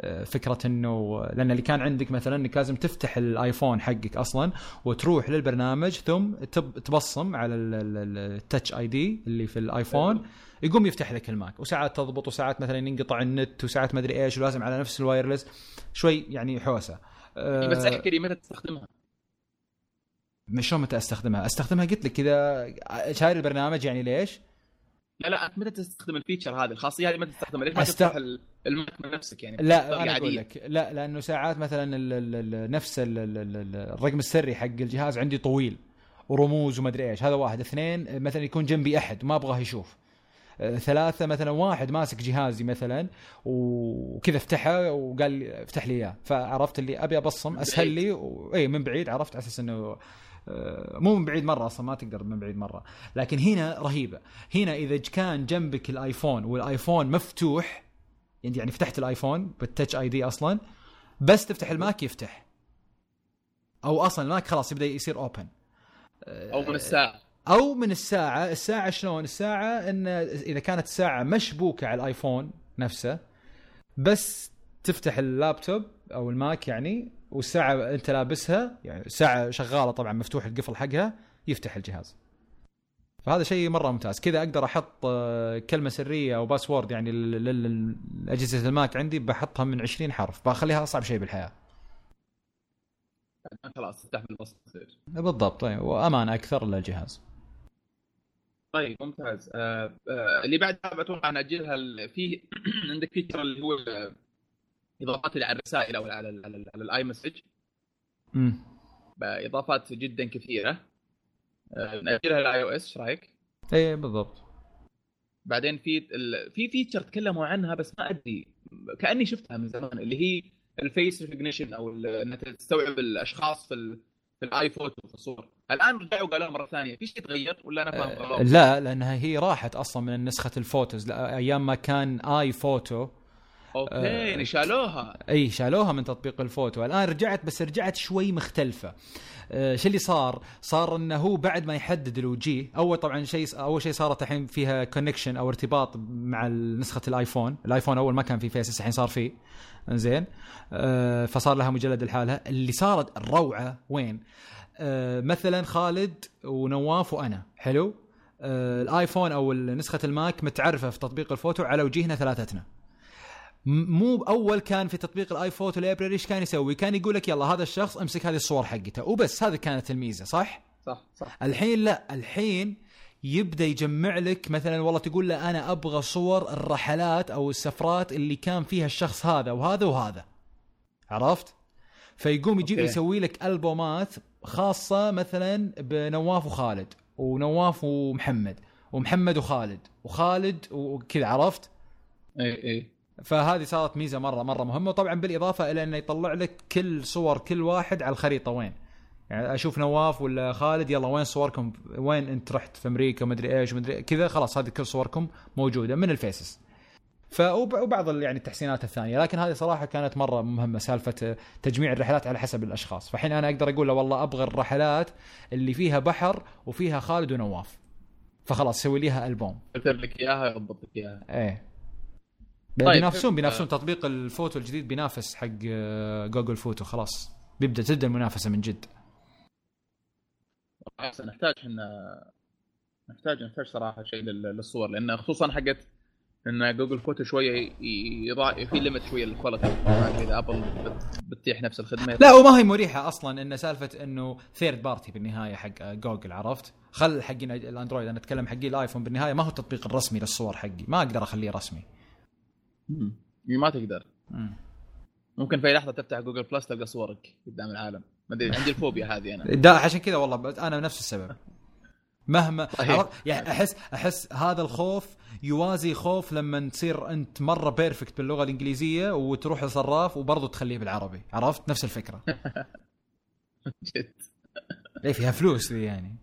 أه فكرة إنه لأن اللي كان عندك مثلا إنك لازم تفتح الآيفون حقك أصلا وتروح للبرنامج ثم تبصم على ال Touch ID اللي في الآيفون. يقوم يفتح لك الماك. وساعات تضبط وساعات مثلا ينقطع النت وساعات ما أدري إيش ولازم على نفس ال wireless. شوي يعني حوسة. أه بس أحكي لي متى تستخدمها؟ مش شلون متى أستخدمها؟ أستخدمها قلت لك كذا شاري البرنامج يعني ليش؟ لا لا انت متى تستخدم ال feature هذه الخاصية هذه متى تستخدمها؟ ليش ما أست... تفتح الماك من نفسك يعني؟ لا أنا أقول لك لا لأنه ساعات مثلا ال ال ال نفس ال ال الرقم السري حق الجهاز عندي طويل ورموز وما ادري إيش هذا واحد اثنين مثلا يكون جنبي أحد ما أبغاه يشوف آه، ثلاثة مثلا واحد ماسك جهازي مثلا وكذا افتحه وقال لي افتح لي إياه فعرفت اللي أبي أبصم أسهل لي و... اي من بعيد عرفت على أساس إنه مو من بعيد مرة أصلا ما تقدر من بعيد مرة. لكن هنا رهيبة. هنا إذا كان جنبك الآيفون والآيفون مفتوح يعني يعني فتحت الآيفون بال Touch ID أصلا بس تفتح الماك يفتح. أو أصلا الماك خلاص يبدأ يصير open أو من الساعة. أو من الساعة. الساعة شلون؟ الساعة إن إذا كانت الساعة مشبوكة على الآيفون نفسه بس تفتح اللابتوب أو الماك يعني والساعة أنت لابسها يعني ساعه شغالة طبعا مفتوح القفل حقها يفتح الجهاز. فهذا شيء مرة ممتاز. كذا أقدر أحط آه، كلمة سرية أو password يعني لاجهزه الماك عندي بحطها من 20 حرف. بخليها أصعب شيء بالحياة. خلاص تفتح تصير بالضبط. طيب وأمان أكثر للجهاز. طيب ممتاز. آه آه اللي بعدها أتوقع ناجلها في (coughs) عندك feature اللي هو إضافات على الرسائل أو على على, على, على ال iMessage اضافات جدا كثيرة آه، ناجلها لل iOS إيش رأيك؟ إيه بالضبط بعدين في. في feature تكلموا عنها بس ما أدري كأني شفتها من زمان اللي هي ال face recognition أو انها تستوعب الأشخاص في. في ال iPhoto في الصور الآن رجعوا قالوا مرة ثانية في شيء تغير ولا أنا فاهم غلط؟ لا لأنها هي راحت أصلا من نسخة ال Photos أيام ما كان iPhoto okay آه يعني شالوها. إي شالوها من تطبيق الفوتو. الآن رجعت بس رجعت شوي مختلفة. آه شو اللي صار؟ صار إنه هو بعد ما يحدد الوجيه أول طبعا شيء أول شيء صارت الحين فيها connection أو ارتباط مع نسخة الآيفون، الآيفون أول ما كان فيه face الحين صار فيه. زين آه فصار لها مجلد لحالها، اللي صارت الروعة وين؟ مثلا خالد ونواف وأنا. حلو؟ الآيفون أو نسخة الماك متعرفة في تطبيق الفوتو على وجيهنا ثلاثتنا. مو اول كان في تطبيق ال iPhoto library إيش كان يسوي؟ كان يقول لك يلا هذا الشخص امسك هذه الصور حقته وبس هذه كانت الميزة صح؟ صح صح الحين لا الحين يبدأ يجمع لك مثلا والله تقول له أنا أبغى صور الرحلات أو السفرات اللي كان فيها الشخص هذا وهذا وهذا عرفت؟ فيقوم يجيب يسوي لك ألبومات خاصة مثلا بنواف وخالد ونواف ومحمد ومحمد وخالد وخالد وكذا عرفت؟ إي إي فهذه صارت ميزة مرة مرة مهمة. وطبعا بالإضافة إلى إنه يطلع لك كل صور كل واحد على الخريطة وين. يعني أشوف نواف ولا خالد يلا وين صوركم؟ وين أنت رحت في أمريكا؟ مدري إيش مدري كذا خلاص هذه كل صوركم موجودة من ال faces ف وبعض يعني التحسينات الثانية. لكن هذه صراحة كانت مرة مهمة سالفة تجميع الرحلات على حسب الأشخاص. فحين أنا أقدر أقول له والله أبغى الرحلات اللي فيها بحر وفيها خالد ونواف. فخلاص سوي ليها ألبوم. كتب لك إياها يضبط لك إياها. إيه. طيب. بينافسون بينافسون تطبيق الفوتو الجديد بينافس حق Google Photo خلاص. بيبدأ تبدأ المنافسة من جد. نحتاج إحنا نحتاج نحتاج صراحة شيء للصور لأن خصوصا حقت إن Google Photos شوية يضع في limit شوية لل quality إذا ابل بتتيح نفس الخدمة. لا وما هي مريحة أصلا إن سالفة إنه third party بالنهاية حق جوجل عرفت؟ خل حقين الأندرويد أنا أتكلم حقي الآيفون بالنهاية ما هو التطبيق الرسمي للصور حقي ما أقدر أخليه رسمي. امم ما تقدر. مم. ممكن في لحظة تفتح جوجل بلس تلقى صورك قدام العالم ما أدري عندي الفوبيا هذه أنا. (laughs) ده عشان كذا والله أنا نفس السبب. (laughs) مهما طيب. يعني احس أحس هذا الخوف يوازي خوف لما تصير أنت مرة perfect باللغة الإنجليزية وتروح لصراف وبرضه تخليه بالعربي عرفت نفس الفكرة (laughs) جد إيه فيها فلوس ذي يعني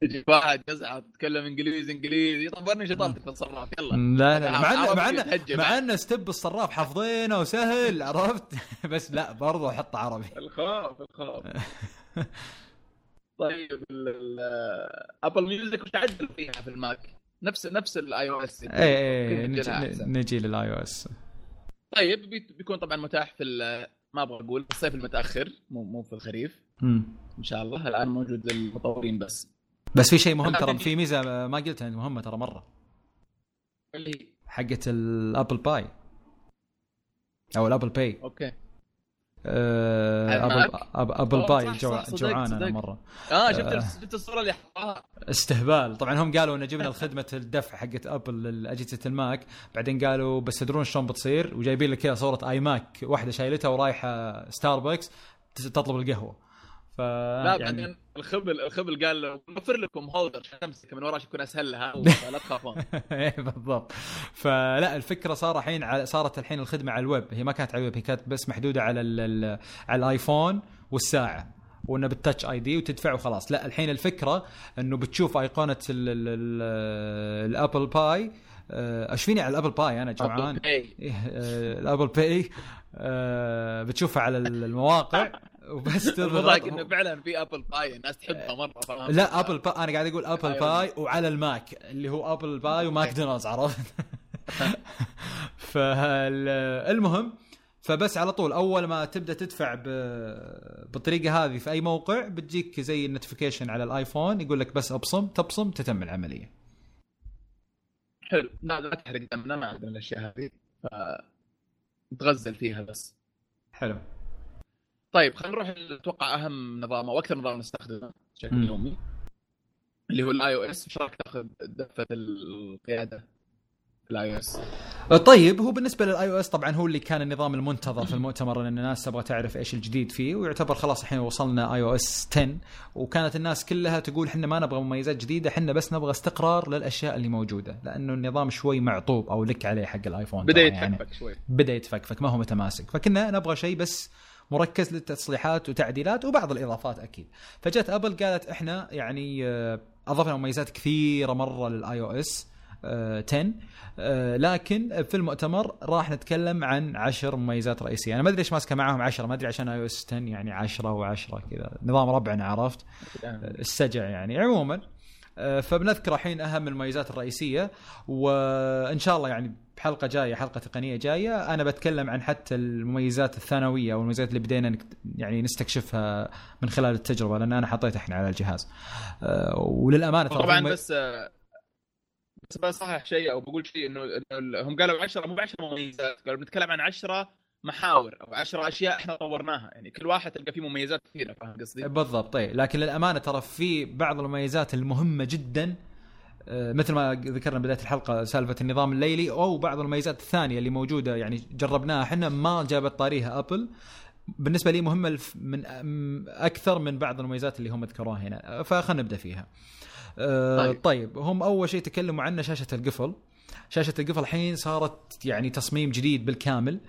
تجي واحد يزعل تتكلم إنجليزي إنجليزي طبرني شطارتك في الصراف يلا. لا لا مع ان مع ان مع إن step الصراف حافظينه وسهل عرفت؟ (laughs) بس لا برضه حط عربي. الخوف الخوف. (laughs) طيب Apple Music وش عدل فيها في الماك؟ نفس نفس الاي أو اس اي نجي للاي أو اس طيب بيكون طبعا متاح في ما أبغى أقول في الصيف المتأخر مو مو في الخريف. إن شاء الله. الآن موجود للمطورين بس. بس في شيء مهم ترى في ميزة ما قلتها مهمة ترى مرة. اللي حقت ال Apple Pay. أو ال Apple Pay. okay. آه، Apple Apple Pay جوعان أنا مرة. آه شفت آه. شفت الصورة اللي استهبال. طبعا هم قالوا إن جبنا (laughs) خدمه الدفع حقت أبل لاجهزه الماك. بعدين قالوا بس تدرون شلون بتصير؟ وجايبين لك كذا صورة iMac واحدة شايلتها ورايحة ستاربكس تطلب القهوة. ف لا يعني... بعدين الخبل الخبل قال نوفر لكم holder. عشان تمسك من ورا يكون أسهل لها (laughs) لا تخافون. (laughs) إيه بالضبط. فلا الفكرة صار الحين صارت الحين الخدمة على الويب. هي ما كانت على الويب هي كانت بس محدودة على على الآيفون والساعة وإنه بال Touch ID وتدفع وخلاص. لا الحين الفكرة إنه بتشوف آيقونة ال Apple Pay. آه، إيش فيني على ال Apple Pay أنا جوعان إيه، آه، ال Apple Pay. آه، بتشوفها على المواقع. (laughs) وبس (laughs) تضغط. إنه فعلا في Apple Pay الناس تحبها مرة صراحة. لا ابل باي أنا قاعد أقول ابل أيوة. باي وعلى الماك اللي هو Apple Pay وماكدونالدز عرفت؟ (laughs) فالمهم فبس على طول أول ما تبدأ تدفع بالطريقة هذه في أي موقع بتجيك زي ال notification على الآيفون يقول لك بس أبصم تبصم تتم العملية. حلو. لا لا تحرق دمنا ما عندنا الأشياء هذه ف نتغزل فيها بس. حلو. طيب خلينا نروح أتوقع أهم نظام أو أكثر نظام نستخدمه بشكل يومي اللي هو ال iOS إيش رايك تأخذ دفة القيادة ال iOS طيب هو بالنسبة لل iOS طبعا هو اللي كان النظام المنتظر في المؤتمر لأن الناس تبغى تعرف إيش الجديد فيه ويعتبر خلاص الحين وصلنا iOS 10 وكانت الناس كلها تقول إحنا ما نبغى مميزات جديدة إحنا بس نبغى استقرار للأشياء اللي موجودة لأنه النظام شوي معطوب أو لك عليه حق الايفون بدأ يتفكفك يعني شوي. بدأ يتفكفك ما هو متماسك. فكنا نبغى شيء بس مركز للتصليحات وتعديلات وبعض الإضافات أكيد. فجت أبل قالت إحنا يعني آه، أضفنا مميزات كثيرة مرة لل iOS 10 لكن في المؤتمر راح نتكلم عن عشر مميزات رئيسية. أنا ما أدري ليش ماسكة معاهم 10 ما أدري عشان iOS 10 يعني 10 و10 كذا. نظام ربعنا عرفت؟ السجع يعني. عموما آه، فبنذكر الحين أهم المميزات الرئيسية وإن شاء الله يعني بحلقة جاية حلقة تقنية جاية أنا بتكلم عن حتى المميزات الثانوية أو المميزات اللي بدينا يعني نستكشفها من خلال التجربة لأن أنا حطيتها الحين على الجهاز. آه، وللأمانة طبعا بس بس بصحح شيء أو بقول شيء انه هم قالوا 10 مو ب 10 مميزات قالوا بنتكلم عن 10 محاور أو 10 أشياء إحنا طورناها يعني كل واحد تلقى فيه مميزات كثيرة فاهم قصدي؟ بالضبط طيب لكن للأمانة ترى في بعض المميزات المهمة جدا آه، مثل ما ذكرنا بداية الحلقة سالفة النظام الليلي أو بعض المميزات الثانية اللي موجودة يعني جربناها إحنا ما جابت طاريها ابل بالنسبة لي مهمة من أكثر من بعض المميزات اللي هم ذكروها هنا فخلنا نبدأ فيها. آه، طيب. طيب هم أول شيء تكلموا عنه شاشة القفل. شاشة القفل الحين صارت يعني تصميم جديد بالكامل.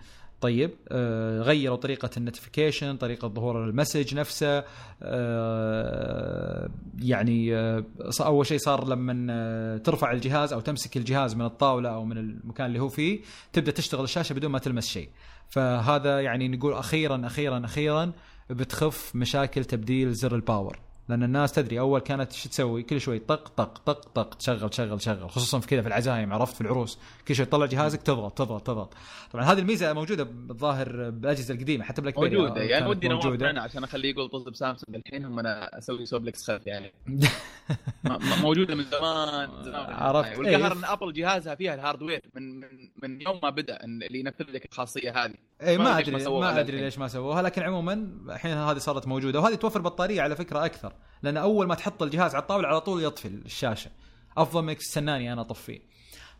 طيب آه غيروا طريقة ال notification طريقة ظهور ال message نفسه آه يعني آه أول شيء صار لما آه ترفع الجهاز أو تمسك الجهاز من الطاولة أو من المكان اللي هو فيه تبدأ تشتغل الشاشة بدون ما تلمس شيء. فهذا يعني نقول أخيرا أخيرا أخيرا بتخف مشاكل تبديل زر ال power لأن الناس تدري أول كانت شو تسوي؟ كل شوي طق طق طق طق تشغل تشغل تشغل خصوصا في كذا في العزايم عرفت؟ في العروس. كل شوي تطلع جهازك تضغط تضغط تضغط. طبعا هذه الميزة موجودة بالظاهر بالأجهزة القديمة حتى بلاك بيري موجوده يعني ودي موجودة. أنا عشان أخليه يقول طز بسامسونج الحين هم أنا أسوي سوبلكس خف يعني. (laughs) موجودة من زمان. زمان عرفت والقهر إن ابل جهازها فيها ال hardware من من من يوم ما بدأ اللي ينفذ لك الخاصية هذه. اي ما أدري ما أدري ليش ما سووها لكن عموما الحين هذه صارت موجودة. وهذه توفر بطارية على فكرة أكثر. لأن أول ما تحط الجهاز على الطاولة على طول يطفي الشاشة. أفضل منك تستناني أنا أطفيه.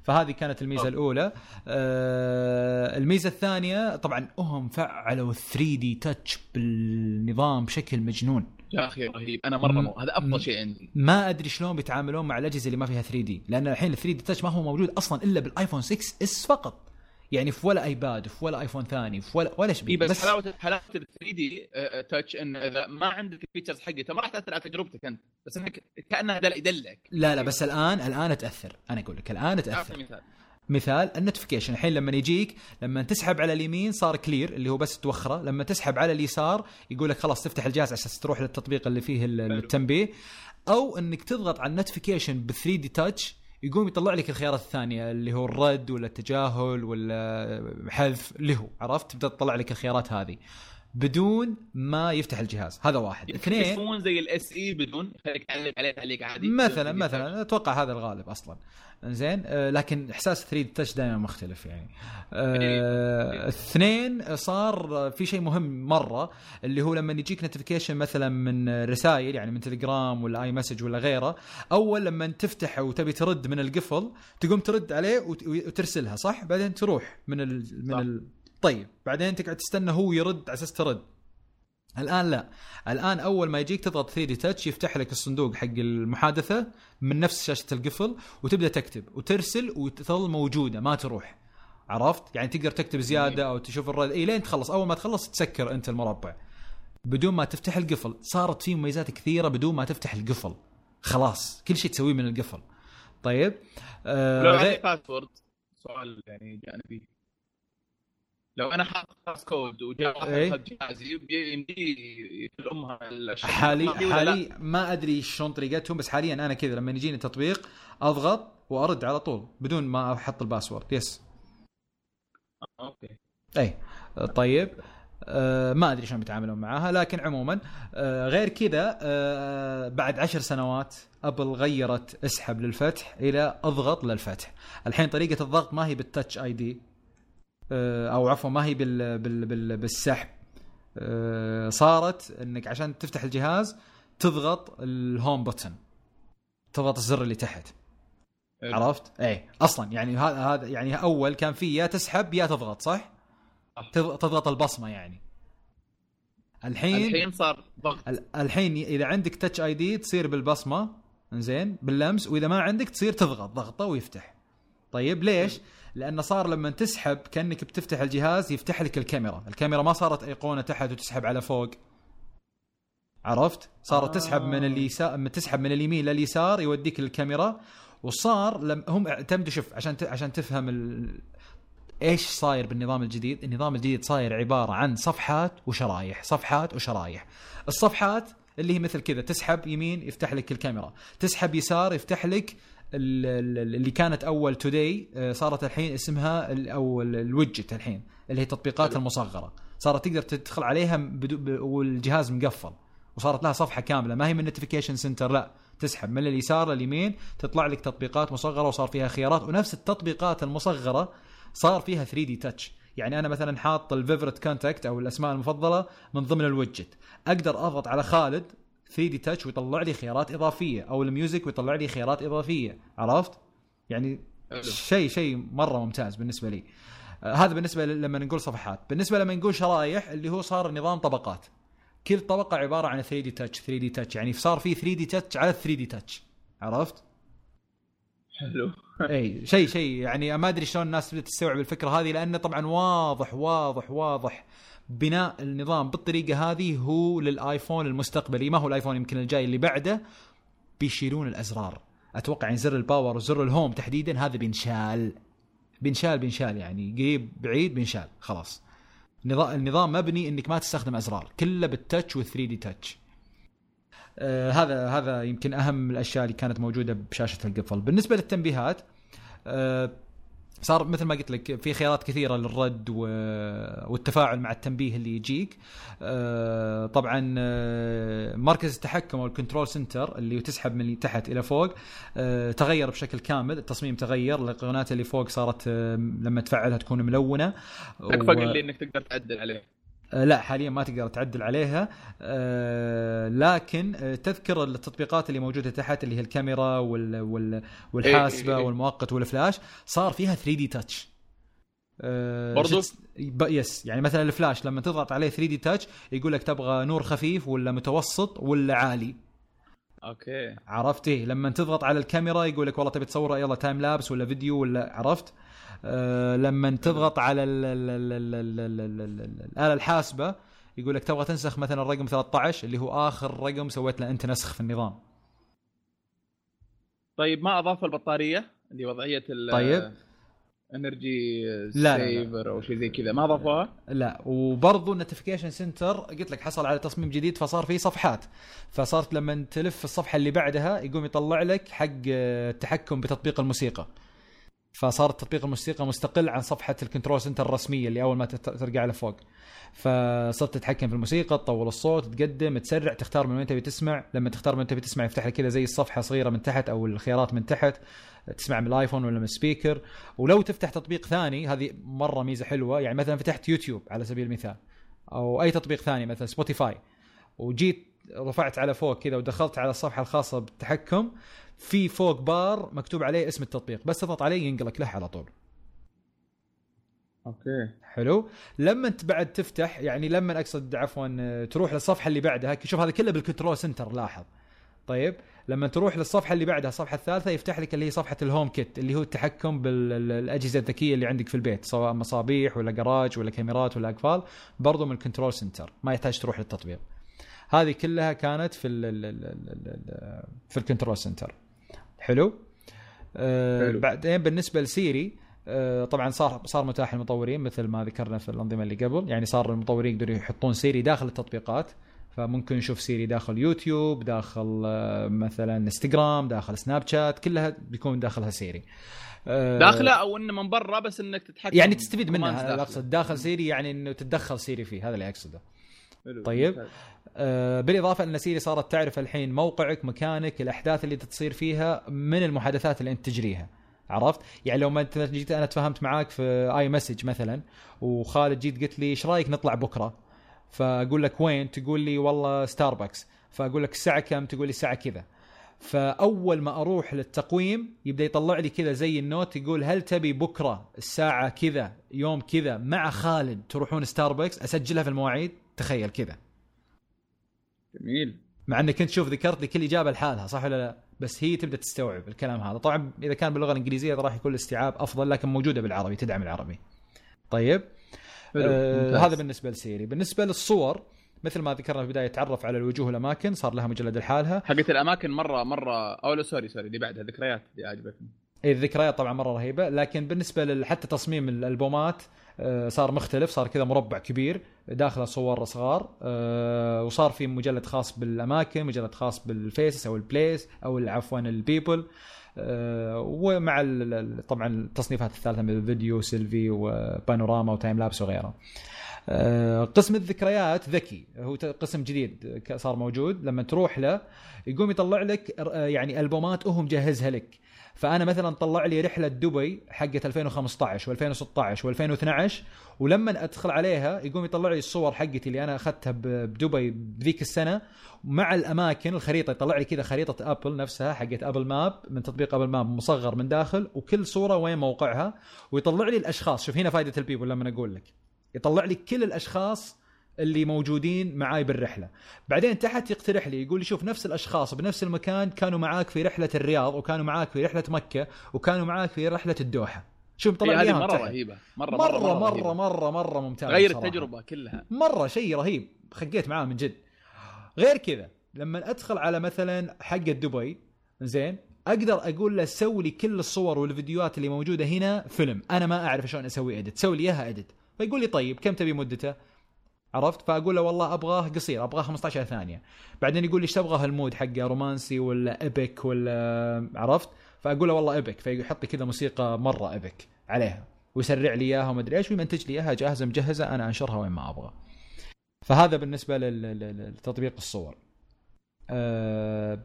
فهذه كانت الميزة أوه. الأولى. آه الميزة الثانية طبعا هم فعلوا 3D Touch بالنظام بشكل مجنون. يا أخي رهيب. أنا مرة مو. هذا أفضل شيء عندي. ما أدري شلون بيتعاملون مع الأجهزة اللي ما فيها 3D. لأن الحين ال 3D Touch ما هو موجود أصلا إلا بالآيفون 6s فقط. يعني في ولا ايباد في ولا ايفون ثاني في ولا ولا شيء بس, بس حلاوه حلاوة ال 3D Touch إن إذا ما عندك ال features حقته ما راح تأثر على تجربتك أنت بس إنك كانها يدلك. لا لا بس الان الآن تأثر. أنا أقول لك الآن تأثر. مثال. مثال ال notification الحين لما يجيك لما تسحب على اليمين صار clear اللي هو بس توخره. لما تسحب على اليسار يقول لك خلاص تفتح الجهاز عشان تروح للتطبيق اللي فيه التنبيه. أو إنك تضغط على ال notification ب 3D Touch يقوم يطلع لك الخيارات الثانية اللي هو الرد ولا التجاهل ولا حذف اللي هو عرفت؟ تبدأ تطلع لك الخيارات هذه. بدون ما يفتح الجهاز. هذا واحد. اثنين يكون زي الاس اي بدون يخليك تعلق عليه تعليق عادي. مثلا مثلا. أتوقع هذا الغالب أصلا. زين آه لكن إحساس 3 touch دائما مختلف يعني. آه اثنين صار في شيء مهم مرة اللي هو لما يجيك notification مثلا من رسائل يعني من تليجرام ولا اي message ولا غيره أول لما تفتح وتبي ترد من القفل تقوم ترد عليه وترسلها صح؟ بعدين تروح من ال من صح. ال طيب بعدين تقعد تستنى هو يرد على أساس ترد. الآن لا. الآن أول ما يجيك تضغط 3 دي تاتش يفتح لك الصندوق حق المحادثة من نفس شاشة القفل وتبدأ تكتب وترسل وتظل موجودة ما تروح. عرفت؟ يعني تقدر تكتب زيادة أو تشوف الرد. إي لين تخلص. أول ما تخلص تسكر أنت المربع. بدون ما تفتح القفل صارت في مميزات كثيرة بدون ما تفتح القفل. خلاص كل شيء تسويه من القفل. طيب آه لو غير... password سؤال يعني جانبي. لو أنا حاط passcode وجاء واحد اخذ جهازي يمدي يفلمها حالي حالي ما أدري شلون طريقتهم بس حاليا أنا كذا لما يجيني تطبيق أضغط وأرد على طول بدون ما أحط ال password. yes okay. اي طيب. آه ما أدري شلون بيتعاملون معاها لكن عموما آه غير كذا آه بعد عشر سنوات أبل غيرت اسحب للفتح إلى أضغط للفتح. الحين طريقة الضغط ما هي بال Touch ID أو عفوا ما هي بال بال بال بالسحب. آه، صارت إنك عشان تفتح الجهاز تضغط ال home button تضغط الزر اللي تحت. عرفت؟ إيه. أصلا يعني هذا هذا يعني أول كان في يا تسحب يا تضغط صح؟ تضغط البصمة يعني. الحين الحين صار ضغط. الحين إذا عندك تاتش اي دي تصير بالبصمة زين باللمس وإذا ما عندك تصير تضغط ضغطة ويفتح. طيب ليش؟ لأنه صار لما تسحب كأنك بتفتح الجهاز يفتح لك الكاميرا، الكاميرا ما صارت أيقونة تحت وتسحب على فوق. عرفت؟ صارت آه. تسحب من اليسار تسحب من اليمين لليسار يوديك للكاميرا وصار لم هم اعتمدوا شوف عشان ت... عشان تفهم ال... إيش صاير بالنظام الجديد؟ النظام الجديد صاير عبارة عن صفحات وشرايح، صفحات وشرايح. الصفحات اللي هي مثل كذا تسحب يمين يفتح لك الكاميرا، تسحب يسار يفتح لك اللي كانت أول توداي آه، صارت الحين اسمها أو الويدجت الحين اللي هي التطبيقات المصغرة. صارت تقدر تدخل عليها والجهاز مقفل وصارت لها صفحة كاملة. ما هي من notification center لا تسحب. من اليسار لليمين تطلع لك تطبيقات مصغرة وصار فيها خيارات. ونفس التطبيقات المصغرة صار فيها 3D touch يعني أنا مثلا حاط ال favorite contact أو الأسماء المفضلة من ضمن ال widget أقدر أضغط على خالد 3D touch ويطلع لي خيارات إضافية أو ال music ويطلع لي خيارات إضافية. عرفت؟ يعني شيء شيء مرة ممتاز بالنسبة لي. آه هذا بالنسبة لما نقول صفحات. بالنسبة لما نقول شرايح اللي هو صار نظام طبقات. كل طبقة عبارة عن 3D touch 3D touch يعني صار في 3D touch على 3D touch عرفت؟ حلو. (laughs) إي شيء شيء. يعني ما أدري شلون الناس بدات تستوعب الفكرة هذه لأنه طبعا واضح واضح واضح. بناء النظام بالطريقة هذه هو للآيفون المستقبلي. ما هو الآيفون يمكن الجاي اللي بعده؟ بيشيلون الأزرار. أتوقع يعني زر ال power وزر ال home تحديدا. هذا بينشال. بينشال بينشال يعني. قريب بعيد بينشال. خلاص. النظام مبني إنك ما تستخدم أزرار. كله بال touch وال 3D touch هذا هذا يمكن أهم الأشياء اللي كانت موجودة بشاشة القفل. بالنسبة للتنبيهات آه صار مثل ما قلت لك في خيارات كثيرة للرد والتفاعل مع التنبيه اللي يجيك. آه، طبعا آه، مركز التحكم أو ال control center اللي تسحب من تحت إلى فوق آه، تغير بشكل كامل التصميم تغير القناه اللي فوق صارت لما تفعلها تكون ملونة. تكفى و... اللي إنك تقدر تعدل عليه. لا حاليا ما تقدر تعدل عليها. آه، لكن آه، تذكر التطبيقات اللي موجودة تحت اللي هي الكاميرا والحاسبة إيه، إيه، إيه. والمؤقت والفلاش صار فيها 3D touch برضو؟ yes. يعني مثلا الفلاش لما تضغط عليه 3D touch يقول لك تبغى نور خفيف ولا متوسط ولا عالي. okay. عرفت؟ إيه لما تضغط على الكاميرا يقول لك والله تبي تصور ولا time lapse ولا فيديو ولا عرفت؟ آه، لما تضغط على الاله الحاسبه يقول لك تبغى تنسخ مثلا الرقم 13 اللي هو اخر رقم سويت له انت نسخ في النظام طيب ما اضاف البطاريه اللي وضعيه طيب energy saver أو شيء زي كذا ما اضافوها؟ لا وبرضه ال notification center قلت لك حصل على تصميم جديد فصار في صفحات فصارت لما تلف الصفحه اللي بعدها يقوم يطلع لك حق التحكم بتطبيق الموسيقى فصار تطبيق الموسيقى مستقل عن صفحة ال control center الرسمية اللي أول ما ترجع لفوق. فصرت تتحكم في الموسيقى تطول الصوت تقدم تسرع تختار من وين تبي تسمع. لما تختار من وين تبي تسمع يفتح لك كذا زي الصفحة صغيرة من تحت أو الخيارات من تحت. تسمع من الآيفون ولا من ال speaker. ولو تفتح تطبيق ثاني هذه مرة ميزة حلوة. يعني مثلا فتحت يوتيوب على سبيل المثال أو أي تطبيق ثاني مثلا سبوتيفاي. وجيت رفعت على فوق كذا ودخلت على الصفحة الخاصة بالتحكم. في فوق بار مكتوب عليه اسم التطبيق بس تضغط عليه ينقلك له على طول. okay. حلو. لما انت بعد تفتح يعني لما أقصد عفوا تروح للصفحة اللي بعدها شوف هذا كله بال control center لاحظ. طيب لما تروح للصفحة اللي بعدها الصفحه الثالثه يفتح لك اللي هي صفحة ال HomeKit اللي هو التحكم بالاجهزه الذكية اللي عندك في البيت سواء مصابيح ولا جراج ولا كاميرات ولا أقفال برضو من ال control center ما يحتاج تروح للتطبيق. هذه كلها كانت في ال في ال control center. حلو. آه بعدين بالنسبة لسيري آه طبعا صار صار متاح للمطورين مثل ما ذكرنا في الأنظمة اللي قبل. يعني صار المطورين يقدروا يحطون سيري داخل التطبيقات. فممكن نشوف سيري داخل يوتيوب داخل آه مثلا إنستغرام داخل سناب شات كلها بيكون داخلها سيري. آه داخلة أو إنه من برا بس إنك تتحكم يعني تستفيد منها أقصد داخل سيري يعني إنه تتدخل سيري فيه هذا اللي أقصده. طيب. بالإضافة ان سيري صارت تعرف الحين موقعك مكانك الأحداث اللي تصير فيها من المحادثات اللي أنت تجريها. عرفت؟ يعني لو ما جيت أنا تفاهمت معاك في اي message مثلا وخالد جيت قلت لي إيش رأيك نطلع بكرة؟ فأقول لك وين؟ تقول لي والله ستاربكس فأقول لك الساعة كم؟ تقول لي الساعة كذا. فأول ما أروح للتقويم يبدأ يطلع لي كذا زي ال note يقول هل تبي بكرة الساعة كذا يوم كذا مع خالد تروحون ستاربكس أسجلها في المواعيد؟ تخيل كذا. جميل. مع انك كنت تشوف ذكرت لي كل إجابة لحالها صح ولا لا؟ بس هي تبدأ تستوعب الكلام هذا، طبعا إذا كان باللغة الإنجليزية راح يكون الاستيعاب أفضل لكن موجودة بالعربي تدعم العربي. طيب. آه هذا بالنسبة ل Siri، بالنسبة للصور مثل ما ذكرنا في البدايه تعرف على الوجوه والاماكن صار لها مجلد لحالها. حقت الأماكن مرة مرة أو لا sorry sorry اللي بعدها ذكريات اللي عجبتني. اي الذكريات طبعا مرة رهيبة لكن بالنسبة حتى تصميم الألبومات صار مختلف صار كذا مربع كبير داخله صور صغار آه، وصار في مجلد خاص بالأماكن مجلد خاص بال faces أو ال place أو عفوا ال people آه، ومع طبعا التصنيفات الثالثة مثل فيديو سيلفي وبانوراما و time lapse وغيره. قسم الذكريات ذكي هو قسم جديد صار موجود. لما تروح له يقوم يطلع لك يعني ألبومات وهو مجهزها لك. فأنا مثلا طلع لي رحلة دبي حقت 2015 و2016 و2012 ولما أدخل عليها يقوم يطلع لي الصور حقتي اللي أنا أخذتها بدبي بذيك السنة مع الأماكن الخريطة يطلع لي كذا خريطة ابل نفسها حقت Apple Map من تطبيق Apple Map مصغر من داخل وكل صورة وين موقعها ويطلع لي الأشخاص. شوف هنا فائده ال people لما أقول لك. يطلع لي كل الأشخاص اللي موجودين معاي بالرحلة. بعدين تحت يقترح لي يقول لي شوف نفس الأشخاص بنفس المكان كانوا معاك في رحلة الرياض وكانوا معاك في رحلة مكة وكانوا معاك في رحلة الدوحة. شوف طلع لي مرة رهيبة. مرة مرة مرة, مرة, مرة, مرة, مرة ممتازة غير التجربة كلها. مرة شيء رهيب. خقيت معاه من جد. غير كذا لما أدخل على مثلا حق دبي زين أقدر أقول له سوي لي كل الصور والفيديوهات اللي موجودة هنا فيلم. أنا ما أعرف شلون أسوي edit سوي لي إياها edit فيقول لي طيب كم تبي مدته؟ عرفت؟ فأقول له والله أبغاه قصير أبغاه 15 ثانية. بعدين يقول لي إيش تبغى ال mood حقه رومانسي ولا epic ولا عرفت؟ فأقول له والله ايبك فيحط لي كذا موسيقى مرة ايبك عليها. ويسرع لي إياها وما إيش ويمنتج لي إياها جاهزة مجهزة أنا أنشرها وين ما أبغى. فهذا بالنسبة لتطبيق الصور. أه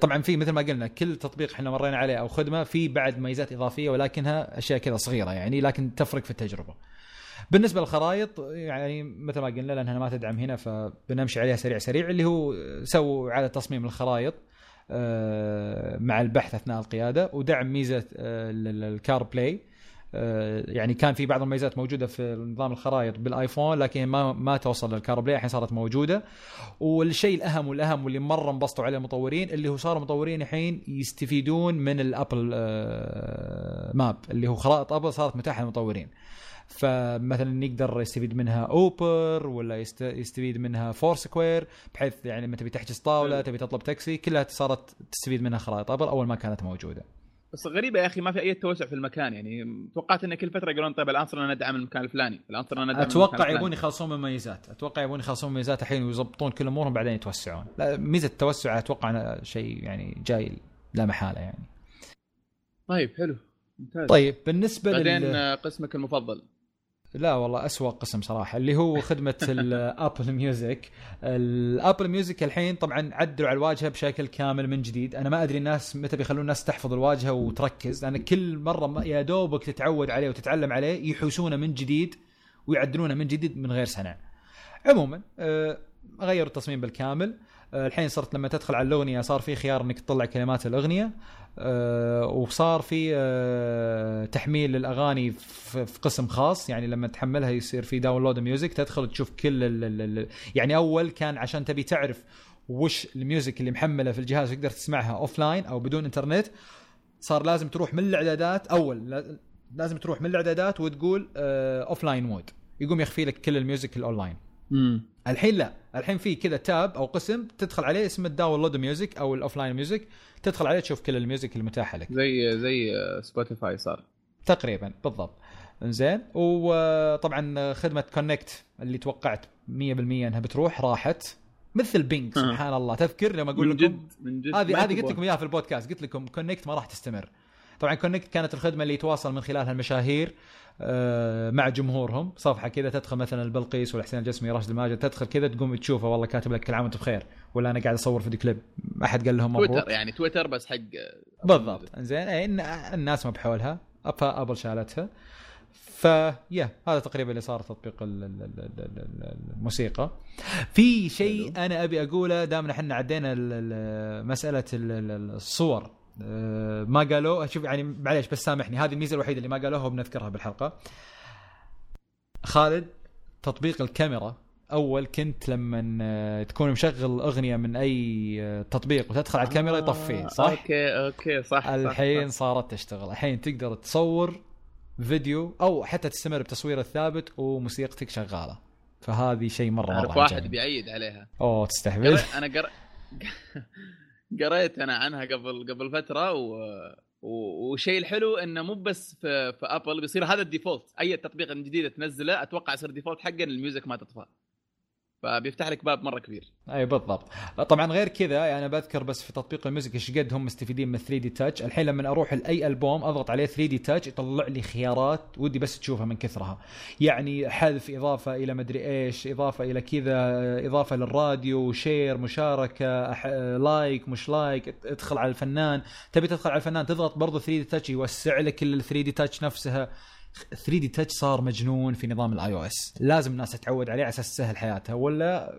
طبعا في مثل ما قلنا كل تطبيق إحنا مرينا عليه أو خدمة في بعد ميزات إضافية ولكنها أشياء كذا صغيرة يعني لكن تفرق في التجربة. بالنسبة للخرائط يعني مثل ما قلنا لأنها ما تدعم هنا فبنمشي عليها سريع سريع اللي هو سووا اعاده تصميم الخرائط أه مع البحث أثناء القيادة ودعم ميزة ال CarPlay. آه، يعني كان في بعض المميزات موجودة في نظام الخرائط بالآيفون لكن ما ما توصل لل CarPlay الحين صارت موجودة. والشيء الأهم والأهم واللي مرة انبسطوا عليه المطورين اللي هو صاروا مطورين الحين يستفيدون من ال Apple Map آه، اللي هو خرائط أبل صارت متاحة للمطورين. فمثلا يقدر يستفيد منها Uber ولا يستفيد منها Foursquare بحيث يعني لما تبي تحجز طاولة تبي تطلب تاكسي كلها صارت تستفيد منها خرائط. أبل أول ما كانت موجودة. بس غريبة يا أخي ما في أي توسع في المكان. يعني توقعت إن كل فترة يقولون طيب الآن صرنا ندعم المكان الفلاني الآن صرنا ندعم أتوقع يبون يخلصون مميزات. أتوقع يبون يخلصون مميزات الحين ويظبطون كل أمورهم بعدين يتوسعون. لا ميزة التوسع أتوقع شيء يعني جاي لا محالة يعني. طيب حلو. ممتاز. طيب بالنسبة بعدين لل... قسمك المفضل. لا والله أسوأ قسم صراحة اللي هو خدمة ال Apple Music ال Apple Music الحين طبعا عدلوا على الواجهة بشكل كامل من جديد. أنا ما أدري الناس متى بيخلون الناس تحفظ الواجهة وتركز لأن كل مرة يا دوبك تتعود عليه وتتعلم عليه يحوسونه من جديد ويعدلونه من جديد من غير سنة. عموما آه، غيروا التصميم بالكامل. آه، الحين صرت لما تدخل على الأغنية صار في خيار إنك تطلع كلمات الأغنية. وصار في أه تحميل للأغاني في قسم خاص. يعني لما تحملها يصير في downloaded music تدخل تشوف كل ال يعني أول كان عشان تبي تعرف وش ال music اللي محمله في الجهاز تقدر تسمعها offline أو بدون انترنت صار لازم تروح من الإعدادات أول لازم تروح من الإعدادات وتقول offline mode يقوم يخفي لك كل ال music ال online. الحين لا. الحين في كذا tab أو قسم تدخل عليه اسمه downloaded music أو ال offline music تدخل عليه تشوف كل ال music المتاحه لك. زي زي Spotify صار. تقريبا بالضبط. زين وطبعا خدمة Connect اللي توقعت 100% إنها بتروح راحت. مثل Ping سبحان الله. تذكر لما أقول لكم من جد. هذه هذه قلت لكم إياها في البودكاست. قلت لكم Connect ما راح تستمر. طبعا Connect كانت الخدمة اللي يتواصل من خلالها المشاهير آه، مع جمهورهم. صفحة كذا تدخل مثلا البلقيس والحسين الجسمي راشد الماجد تدخل كذا تقوم تشوفه. والله كاتب لك كل عام وأنت بخير. ولا أنا قاعد أصور فيديو كليب. ما حد قال لهم مبروك. تويتر يعني تويتر بس حق بالضبط. زين الناس ما بحولها. أبل شالتها. فيا هذا تقريبا اللي صار تطبيق الموسيقى. في شيء أنا أبي أقوله دامنا إحنا عدينا مسألة الصور. ما قالوا شوف يعني معليش بس سامحني هذه الميزة الوحيدة اللي ما قالوها وبنذكرها بالحلقة. خالد تطبيق الكاميرا. أول كنت لما آه، تكون مشغل أغنية من أي آه، تطبيق وتدخل على الكاميرا يطفيه صح؟ okay okay صح الحين صح. صارت تشتغل. الحين تقدر تصور فيديو أو حتى تستمر بتصوير الثابت وموسيقتك شغالة. فهذه شيء مرة مرة واحد بيعيد عليها. أوه تستهبل. أنا قر... (laughs) قريت أنا عنها قبل قبل فترة و... وشيء الحلو إنه مو بس في, في ابل بيصير هذا ال default. أي تطبيق جديد تنزله أتوقع يصير default حق ال music ما تطفى فبيفتح لك باب مرة كبير. أي بالضبط. طبعا غير كذا يعني بذكر بس في تطبيق ال music إيش قد هم مستفيدين من 3D Touch. الحين لما أروح لأي ألبوم أضغط عليه 3D Touch يطلع لي خيارات ودي بس تشوفها من كثرها. يعني حذف إضافة إلى مدري إيش إضافة إلى كذا إضافة للراديو share مشاركة أح... like مش like ادخل على الفنان. تبي تدخل على الفنان تضغط برضه 3D Touch يوسع لك ال 3D Touch نفسها. 3D Touch صار مجنون في نظام ال iOS. لازم الناس تتعود عليه على أساس تسهل حياتها ولا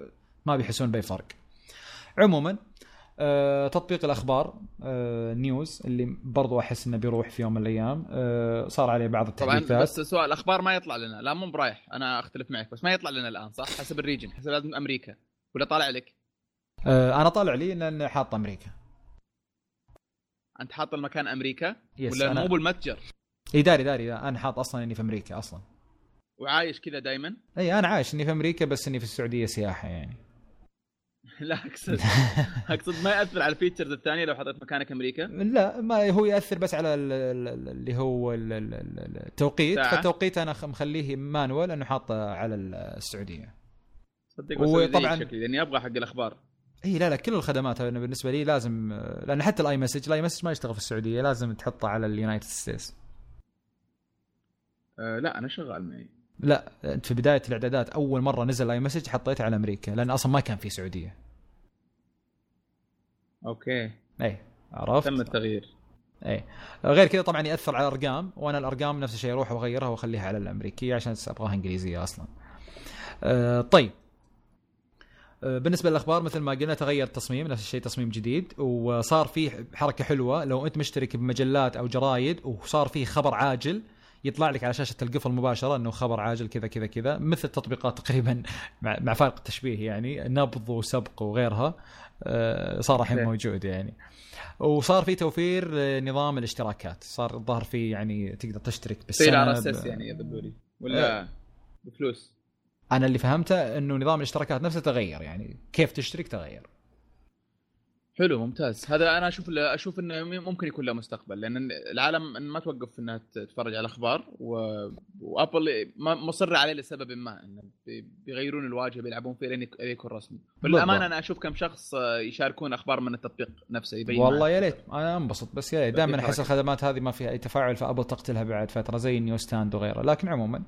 ما بيحسون باي فرق عموما آه، تطبيق الأخبار آه، News اللي برضو أحس إنه بيروح في يوم من الأيام آه، صار عليه بعض التحديثات طبعا بس سؤال الأخبار ما يطلع لنا. لا مو برايح. أنا أختلف معك بس ما يطلع لنا الآن صح؟ حسب ال region حسب لازم أمريكا. ولا طالع لك؟ آه، أنا طالع لي لأن حاط أمريكا. أنت حاط المكان أمريكا؟ ولا مو بالمتجر؟ إي داري داري أنا حاط أصلا إني في أمريكا أصلا. وعايش كذا دائما؟ إي أنا عايش إني في أمريكا بس إني في السعودية سياحة يعني. (laughs) لا أقصد أقصد ما يأثر على ال features الثانية لو حطيت مكانك أمريكا؟ لا ما هو يأثر بس على اللي هو التوقيت. فالتوقيت أنا مخليه manual إنه حاطه على السعودية. صدق وطبعا لأني أبغى حق الأخبار. إي لا لا كل الخدمات بالنسبة لي لازم لأن حتى ال iMessage ال iMessage ما يشتغل في السعودية لازم تحطه على ال United States أه لا أنا شغال معي. لا انت في بداية الإعدادات أول مرة نزل iMessage حطيته على أمريكا لأن أصلا ما كان في سعودية. okay. إي عرفت؟ تم التغيير. إي. غير كذا طبعا يأثر على الأرقام وأنا الأرقام نفس الشيء أروح وأغيرها وأخليها على الأمريكية عشان أبغاها إنجليزية أصلا. أه طيب. أه بالنسبة للأخبار مثل ما قلنا تغير التصميم نفس الشيء تصميم جديد وصار فيه حركة حلوة. لو أنت مشترك بمجلات أو جرايد وصار فيه خبر عاجل يطلع لك على شاشة القفل مباشرة إنه خبر عاجل كذا كذا كذا مثل تطبيقات تقريبا مع فارق التشبيه يعني نبض وسبق وغيرها أه صار الحين موجود يعني. وصار في توفير نظام الاشتراكات صار الظاهر في يعني تقدر تشترك بالسنه RSS يعني يا ولا أه. بفلوس؟ أنا اللي فهمته إنه نظام الاشتراكات نفسه تغير يعني كيف تشترك تغير. حلو ممتاز. هذا أنا أشوف أشوف إنه ممكن يكون له مستقبل لأن العالم ما توقف إنها تتفرج على أخبار و... وأبل مصر عليه لسبب ما إنه بيغيرون الواجهة بيلعبون فيه لين يكون رسمي. بالامانه أنا أشوف كم شخص يشاركون أخبار من التطبيق نفسه يبين والله يا ريت أنا أنبسط بس يا دائما أحس الخدمات هذه ما فيها أي تفاعل فأبل تقتلها بعد فترة زي ال Newsstand وغيره. لكن عموما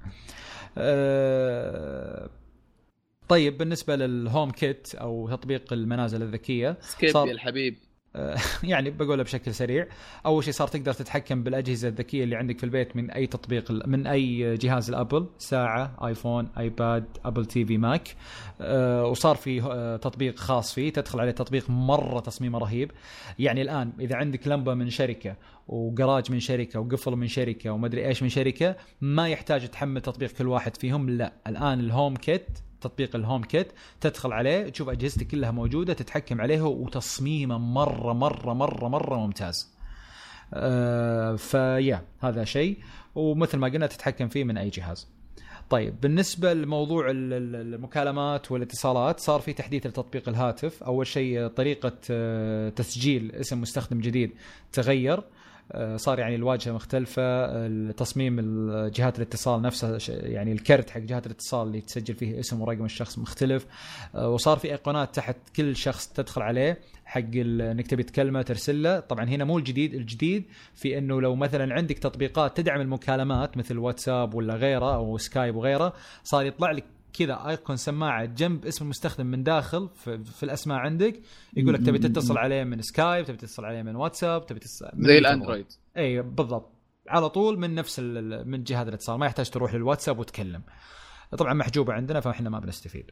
أه طيب بالنسبة لل HomeKit أو تطبيق المنازل الذكية skip صار... يا الحبيب. (laughs) يعني بقولها بشكل سريع أول شيء صار تقدر تتحكم بالأجهزة الذكية اللي عندك في البيت من أي تطبيق من أي جهاز الأبل ساعة آيفون آيباد أبل TV ماك. وصار في آه، تطبيق خاص فيه تدخل عليه تطبيق مرة تصميمه رهيب. يعني الآن إذا عندك لمبة من شركة وجراج من شركة وقفل من شركة ومدري إيش من شركة ما يحتاج تحمل تطبيق كل واحد فيهم لا. الآن الهوم كيت تطبيق الهوم كيت تدخل عليه تشوف اجهزتك كلها موجودة تتحكم عليها وتصميمه مرة مرة مرة مرة ممتاز. آه فيا هذا شيء ومثل ما قلنا تتحكم فيه من أي جهاز. طيب بالنسبة لموضوع المكالمات والاتصالات صار في تحديث لتطبيق الهاتف أول شيء طريقة آه، تسجيل اسم مستخدم جديد تغير صار يعني الواجهة مختلفة تصميم جهات الاتصال نفسها يعني الكرت حق جهات الاتصال اللي تسجل فيه اسم ورقم الشخص مختلف. آه، وصار في ايقونات تحت كل شخص تدخل عليه حق انك تبي تكلمه ترسل له. طبعا هنا مو الجديد الجديد في انه لو مثلا عندك تطبيقات تدعم المكالمات مثل واتساب ولا غيره أو سكايب وغيره صار يطلع لك كذا ايقون سماعة جنب اسم المستخدم من داخل في, في الأسماء عندك يقول لك تبي تتصل عليه من سكايب تبي تتصل عليه من واتساب تبي تتصل زي الأندرويد. اي بالضبط. على طول من نفس من جهاز الاتصال ما يحتاج تروح للواتساب وتكلم. طبعا محجوبة عندنا فإحنا ما بنستفيد.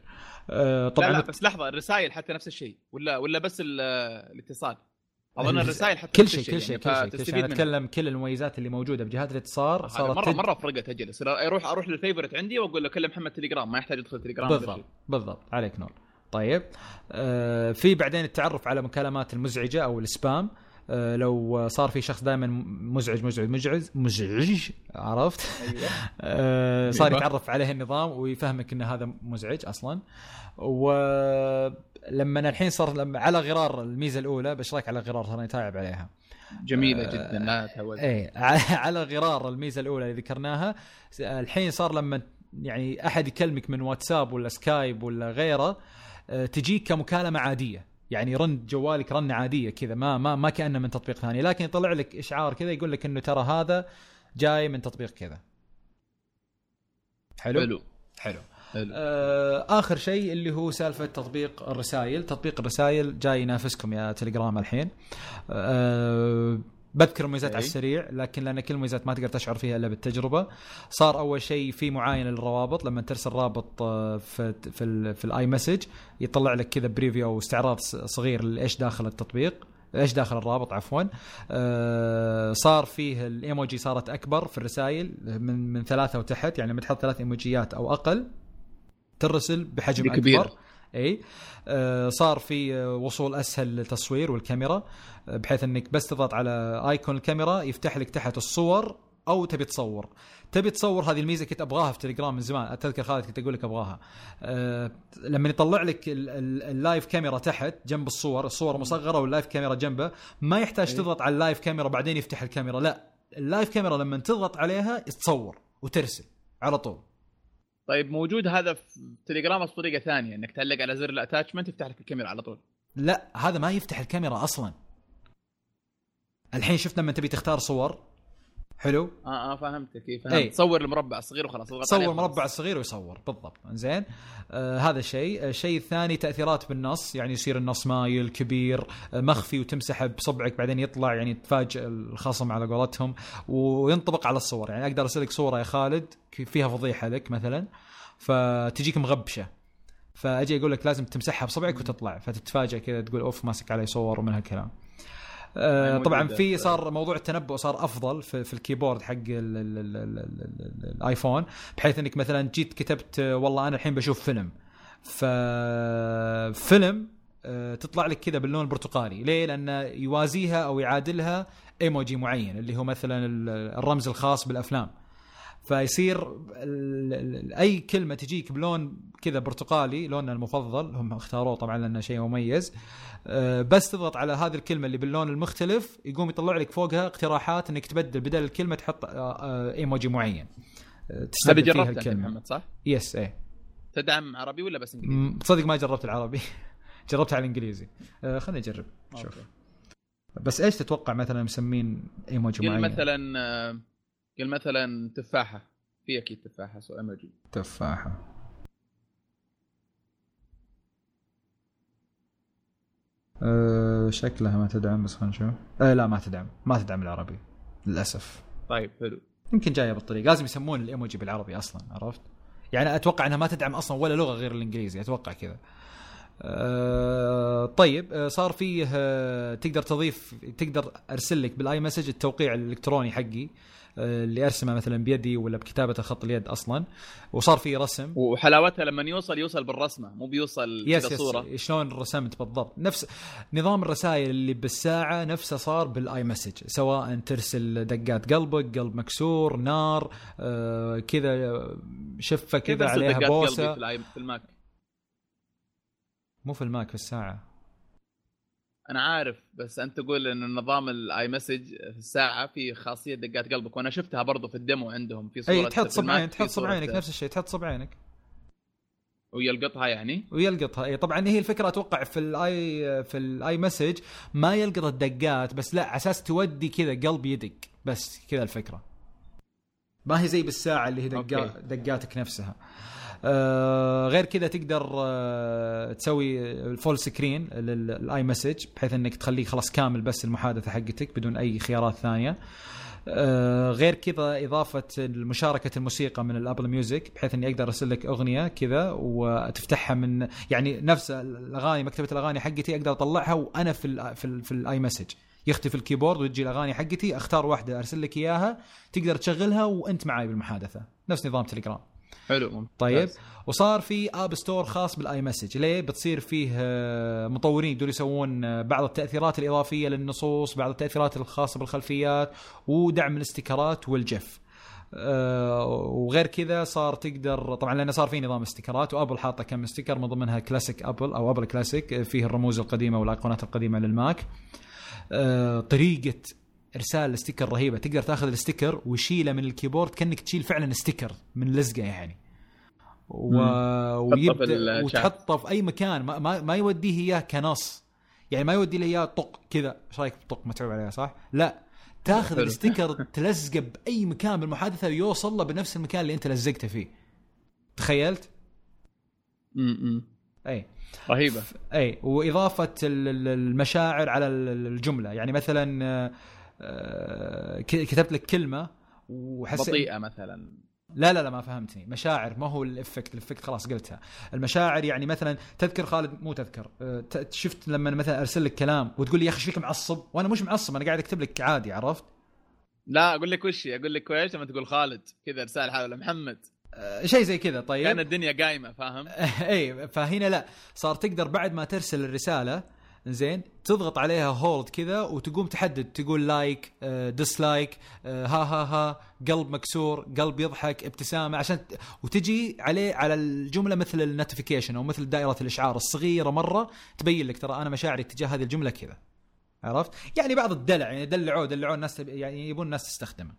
أه طبعا لا, لا بس لحظة الرسائل حتى نفس الشيء ولا ولا بس الاتصال؟ أظن الرسائل حتى كل شيء كل شيء يعني كل شيء كل شيء. أنا أتكلم كل المميزات اللي موجودة. بجهاز الاتصال صارت مره. مرة فرقت أجل أروح أروح لل favorite عندي وأقول له كلم محمد تليجرام ما يحتاج يدخل تليجرام بالضبط بالضبط. عليك نور. طيب. آه في بعدين التعرف على مكالمات المزعجة أو السبام. آه لو صار في شخص دائما مزعج مزعج مزعج مزعج عرفت؟ أيوة. (laughs) آه صار أيوة. يتعرف عليه النظام ويفهمك إن هذا مزعج أصلا ولما الحين صار لما على غرار الميزة الأولى بس رأيك على غرار أنا تايب عليها جميلة آه جدا لا تهود إيه (laughs) على غرار الميزة الأولى اللي ذكرناها الحين صار لما يعني أحد يكلمك من واتساب ولا سكايب ولا غيره آه تجيك كمكالمة عادية يعني رن جوالك رنة عادية كذا ما ما ما كأنه من تطبيق ثاني لكن يطلع لك إشعار كذا يقول لك إنه ترى هذا جاي من تطبيق كذا. حلو؟ حلو. حلو. آه آخر شيء اللي هو سالفة تطبيق الرسائل تطبيق الرسائل جاي ينافسكم يا تليجرام الحين. آه بذكر المميزات على السريع لكن لأن كل المميزات ما تقدر تشعر فيها إلا بالتجربة. صار أول شيء في معاينة للروابط لما ترسل رابط آه، في في, ال في ال iMessage يطلع لك كذا preview أو استعراض صغير لإيش داخل التطبيق إيش داخل الرابط عفوا. آه صار فيه الايموجي صارت أكبر في الرسائل من من ثلاثة وتحت يعني لما تحط ثلاث إيموجيات أو أقل ترسل بحجم كبير. أكبر. إي. آه صار في وصول أسهل للتصوير والكاميرا آه بحيث إنك بس تضغط على icon الكاميرا يفتح لك تحت الصور أو تبي تصور. تبي تصور هذه الميزة كنت أبغاها في تليجرام من زمان أتذكر خالد كنت أقول لك أبغاها. أه لما يطلع لك ال live camera تحت جنب الصور الصور مصغرة وال live camera جنبه ما يحتاج. تضغط على ال live camera بعدين يفتح الكاميرا لا. ال live camera لما تضغط عليها تصور وترسل على طول. طيب موجود هذا في تليجرام بس بطريقه ثانية إنك تعلق على زر ال attachment يفتح لك الكاميرا على طول. لا هذا ما يفتح الكاميرا أصلا. الحين شفت لما تبي تختار صور. حلو؟ آه آه فهمتك. إيه، فهمت. تصور المربع الصغير وخلاص صور المربع الصغير ويصور. بالضبط. زين آه هذا شيء. الشيء الثاني تأثيرات بالنص. يعني يصير النص مايل كبير آه مخفي وتمسحه بصبعك بعدين يطلع يعني تفاجئ الخصم على قولتهم وينطبق على الصور. يعني أقدر أرسل لك صورة يا خالد فيها فضيحة لك مثلا فتجيك مغبشة. فأجي أقول لك لازم تمسحها بصبعك وتطلع فتتفاجئ كذا تقول أوف ماسك علي صور ومن هالكلام. آه طبعا في صار موضوع التنبؤ صار أفضل في, في الكيبورد حق الآيفون بحيث إنك مثلا جيت كتبت والله أنا الحين بشوف فيلم. ففيلم آه تطلع لك كذا باللون البرتقالي. ليه؟ لأنه يوازيها أو يعادلها إيموجي معين اللي هو مثلا الرمز الخاص بالأفلام. فيصير أي كلمة تجيك بلون كذا برتقالي لوننا المفضل. هم اختاروه طبعا لأنه شيء مميز. آه، بس تضغط على هذه الكلمة اللي باللون المختلف يقوم يطلع لك فوقها اقتراحات إنك تبدل بدل الكلمة تحط ايموجي آه، آه، معين. تستبدل فيها الكلمة. محمد صح؟ يس إيه. تدعم عربي ولا بس إنجليزي؟ تصدق ما جربت العربي. (laughs) جربتها على الإنجليزي. خليني أجرب. شوف. بس إيش تتوقع مثلا مسمين إيموجي معين؟ مثلا قل مثلا تفاحة. في أكيد تفاحة سو إيموجي. تفاحة. أه شكلها ما تدعم بس خلينا نشوف. أه لا ما تدعم. ما تدعم العربي. للأسف. طيب حلو. يمكن جاية بالطريق لازم يسمون الإيموجي بالعربي أصلا عرفت؟ يعني أتوقع إنها ما تدعم أصلا ولا لغة غير الإنجليزي أتوقع كذا. أه طيب أه صار فيه أه تقدر تضيف تقدر أرسل لك بال iMessage التوقيع الإلكتروني حقي. اللي أرسمه مثلا بيدي ولا بكتابة خط اليد أصلا وصار في رسم. وحلاوتها لما يوصل يوصل بالرسمة مو بيوصل بس كذا صورة. yes شلون رسمت بالضبط. نفس نظام الرسائل اللي بالساعة نفسه صار بال iMessage سواء ترسل دقات قلبك قلب مكسور نار آه كذا شفة كذا عليها بوسة. في الماك؟ مو في الماك في الساعة. أنا عارف بس أنت تقول إن نظام ال iMessage في الساعة في خاصية دقات قلبك وأنا شفتها برضو في ال demo عندهم في صورة اي تحط صبعين تحط صبعينك نفس الشيء تحط صبعينك. ويلقطها يعني؟ ويلقطها إي طبعا هي الفكرة أتوقع في ال i في ال iMessage ما يلقط الدقات بس لا على أساس تودي كذا قلب يدق بس كذا الفكرة. ما هي زي بالساعة اللي هي دقات دقاتك نفسها. آه غير كذا تقدر آه تسوي ال full screen لل iMessage بحيث إنك تخليه خلاص كامل بس المحادثة حقتك بدون أي خيارات ثانية. آه غير كذا إضافة مشاركه الموسيقى من ال Apple Music بحيث إني أقدر أرسل لك أغنية كذا وتفتحها من يعني نفس الأغاني مكتبة الأغاني حقتي أقدر أطلعها وأنا في ال في, ال في ال iMessage. يختفي ال keyboard وتجي الأغاني حقتي أختار واحدة أرسل لك إياها تقدر تشغلها وأنت معي بالمحادثة. نفس نظام تليجرام. حلو طيب وصار في App Store خاص بال iMessage ليه؟ بتصير فيه آه، مطورين يقدروا يسوون آه، بعض التأثيرات الإضافية للنصوص بعض التأثيرات الخاصة بالخلفيات ودعم الاستيكرات وال GIF. أه وغير كذا صار تقدر طبعا لأنه صار في نظام استيكرات وأبل حاطة كم sticker من ضمنها Classic Apple أو Apple Classic فيه الرموز القديمة والأيقونات القديمة للماك. طريقة إرسال ال sticker رهيبة. تقدر تاخذ ال sticker وشيله من ال keyboard كأنك تشيل فعلا sticker من لزقة يعني. و... ويبدأ وتحطه في أي مكان. ما, ما, ما يوديه إياه كنص. يعني ما يودي له إياه طق كذا. إيش رأيك بطق؟ متعوب عليها صح؟ لا. تاخذ ال sticker (laughs) تلزقه بأي مكان بالمحادثة ويوصل له بنفس المكان اللي أنت لزقته فيه. تخيلت؟ امم أي. رهيبة. أي. وإضافة المشاعر على الجملة. يعني مثلا آه، كتبت لك كلمة وحسيت بطيئة مثلا. لا لا لا ما فهمتني. مشاعر ما هو ال effect. ال effect خلاص قلتها. المشاعر يعني مثلا تذكر خالد مو تذكر. آه، شفت لما مثلا أرسل لك كلام وتقول لي يا أخي إيش فيك معصب؟ وأنا مش معصب أنا قاعد أكتب لك عادي عرفت؟ لا أقول لك وش أقول لك إيش لما تقول خالد كذا رسالة حاله محمد. آه، شيء زي كذا طيب. كأن الدنيا قايمة فاهم؟ (laughs) اي فهنا لا. صار تقدر بعد ما ترسل الرسالة زين تضغط عليها hold كذا وتقوم تحدد تقول like dislike ها ها ها قلب مكسور قلب يضحك ابتسامة عشان وتجي عليه على الجملة مثل ال notification أو مثل دائرة الإشعار الصغيرة مرة تبين لك ترى أنا مشاعري تجاه هذه الجملة كذا عرفت؟ يعني بعض الدلع يعني دلعوه دلعوه الناس يعني يبون الناس تستخدمه.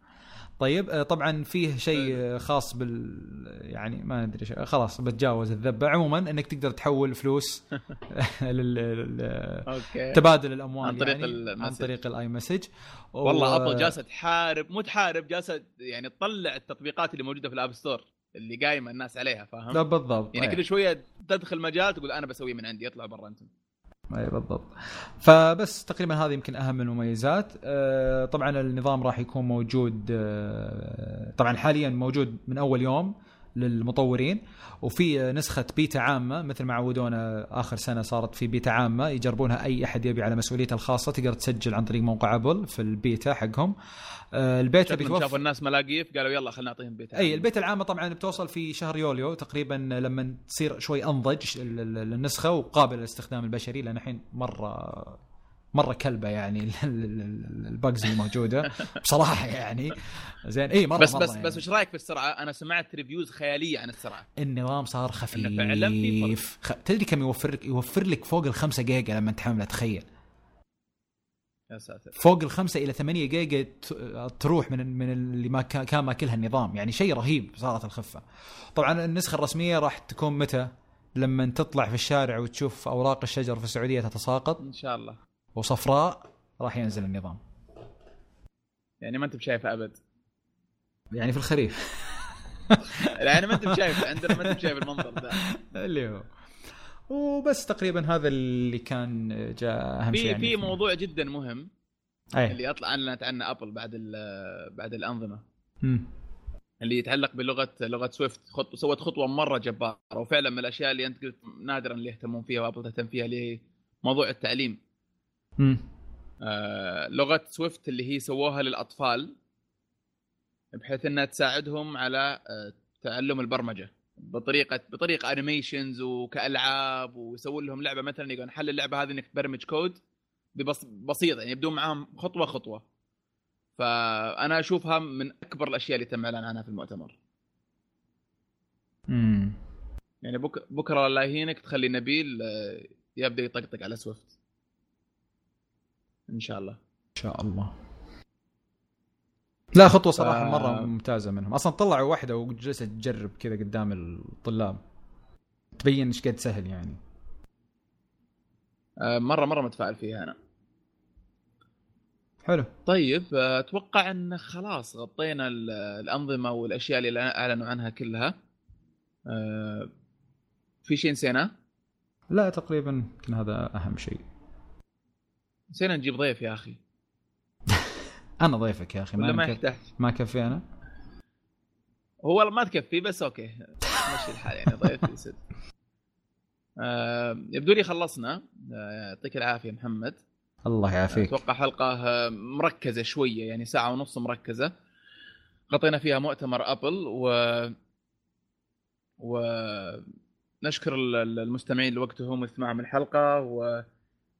طيب آه، طبعا فيه شيء خاص بال يعني ما أدري خلاص بتجاوز الذبة. عموما إنك تقدر تحول فلوس (laughs) لل تبادل الأموال عن طريق يعني عن طريق ال iMessage. والله أبل جالسه تحارب مو تحارب جالسه يعني تطلع التطبيقات اللي موجودة في ال App Store اللي قايمة الناس عليها فاهم؟ لا بالضبط يعني كل شوية تدخل مجال تقول أنا بسويه من عندي اطلع برا أنتم. اي بالضبط. فبس تقريبا هذه يمكن أهم المميزات. آه، طبعا النظام راح يكون موجود آه، طبعا حاليا موجود من أول يوم. للمطورين وفي نسخة بيتا عامة مثل ما عودونا آخر سنة صارت في بيتا عامة يجربونها أي أحد يبي على مسؤوليته الخاصة تقدر تسجل عن طريق موقع أبل في البيتا حقهم. آه، البيتا بيتوفر شافوا الناس ملاقيف قالوا يلا خلينا نعطيهم بيتا إي البيتا العامة طبعا بتوصل في شهر يوليو تقريبا لما تصير شوي أنضج النسخة وقابل للاستخدام البشري لأن الحين مرة مرة كلبة يعني ال bugs الموجودة. بصراحة يعني زين. إي مره بس مرة بس يعني. بس إيش رأيك في السرعة؟ أنا سمعت reviews خيالية عن السرعة. النظام صار خفيف فعلا في خ... تدري كم يوفر لك يوفر لك فوق الخمسة جيجا لما تحمله تخيل يا ساتر. فوق الخمسة إلى ثمانية جيجا تروح من من اللي ما كان ماكلها النظام. يعني شيء رهيب صارت الخفة. طبعا النسخة الرسمية راح تكون متى؟ لما تطلع في الشارع وتشوف أوراق الشجر في السعودية تتساقط. إن شاء الله. وصفراء راح ينزل النظام. يعني ما أنت بشايفه أبد. يعني في الخريف. (laughs) يعني ما أنت بشايف عندنا ما أنت بشايف المنظر ده. اللي هو. وبس تقريبا هذا اللي كان جاء أهم شيء يعني في موضوع جدا مهم. أي. اللي أطلع أعلنت عنه أبل بعد بعد الأنظمة. م. اللي يتعلق بلغة لغة سويفت. خط... سوت خطوة مرة جبارة. وفعلا من الأشياء اللي أنت قلت نادرا اللي يهتمون فيها وأبل تهتم فيها اللي هي موضوع التعليم. آه لغة سويفت اللي هي سووها للأطفال بحيث إنها تساعدهم على آه تعلم البرمجة بطريقة بطريقة animations وكألعاب ويسوون لهم لعبة مثلا يقول حل اللعبة هذه إنك تبرمج كود بسيطة يعني يبدون معاهم خطوة خطوة فأنا أشوفها من أكبر الأشياء اللي تم إعلان عنها في المؤتمر. امم يعني بك بكرة الله يهينك تخلي نبيل آه، يبدأ يطقطق على سويفت. إن شاء الله. إن شاء الله. لا خطوة صراحة ف... مرة ممتازة منهم. أصلا طلعوا واحدة وجلست تجرب كذا قدام الطلاب. تبين إيش قد سهل يعني. آه، مرة مرة متفائل فيها أنا. حلو. طيب آه، أتوقع إن خلاص غطينا الأنظمة والأشياء اللي أعلنوا عنها كلها. آه، في شيء نسيناه؟ لا تقريبا يمكن هذا أهم شيء. نسينا نجيب ضيف يا أخي. (laughs) أنا ضيفك يا أخي ما ما يحتاج؟ ما كفي أنا؟ هو ما تكفي بس أوكي. مشي الحال يعني ضيف يسد. آه يبدو لي خلصنا. آه، يعطيك العافية محمد. الله يعافيك. أتوقع حلقة مركزة شوية يعني ساعة ونص مركزة. غطينا فيها مؤتمر أبل و و نشكر المستمعين لوقتهم واستماعهم الحلقة و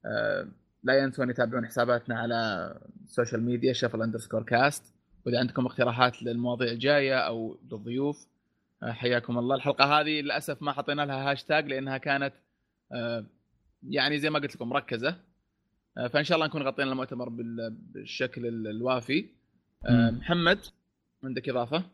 آه، لا ينسوا أن يتابعون حساباتنا على ال social media شفل underscore cast وإذا عندكم اقتراحات للمواضيع الجاية أو للضيوف آه، حياكم الله. الحلقة هذه للأسف ما حطينا لها هاشتاج لأنها كانت آه، يعني زي ما قلت لكم مركزة. آه، فإن شاء الله نكون غطينا المؤتمر بالشكل الوافي. محمد عندك إضافة؟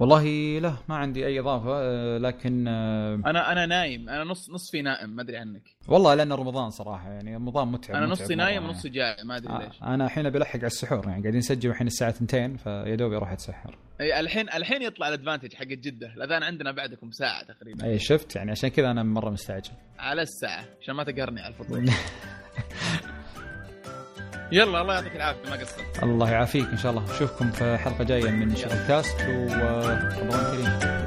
والله لا ما عندي أي إضافة آه، لكن آه، أنا أنا نايم أنا نص نصفي نائم ما أدري عنك. والله لأن رمضان صراحة يعني رمضان متعب أنا نصي نايم ونصي جاي ما أدري آه ليش. أنا الحين بلحق على السحور يعني قاعدين نسجل الحين الساعة 2 فيا دوب أروح أتسحر. إي الحين الحين يطلع الأدفانتج حق جده الأذان عندنا بعدكم ساعة تقريبا. إي شفت يعني عشان كذا أنا مرة مستعجل. على الساعة عشان ما تقهرني على الفطور. (laughs) يلا الله يعطيك العافية ما قصرت. الله يعافيك إن شاء الله. نشوفكم في حلقة جاية من شغل كاست ورمضان كريم.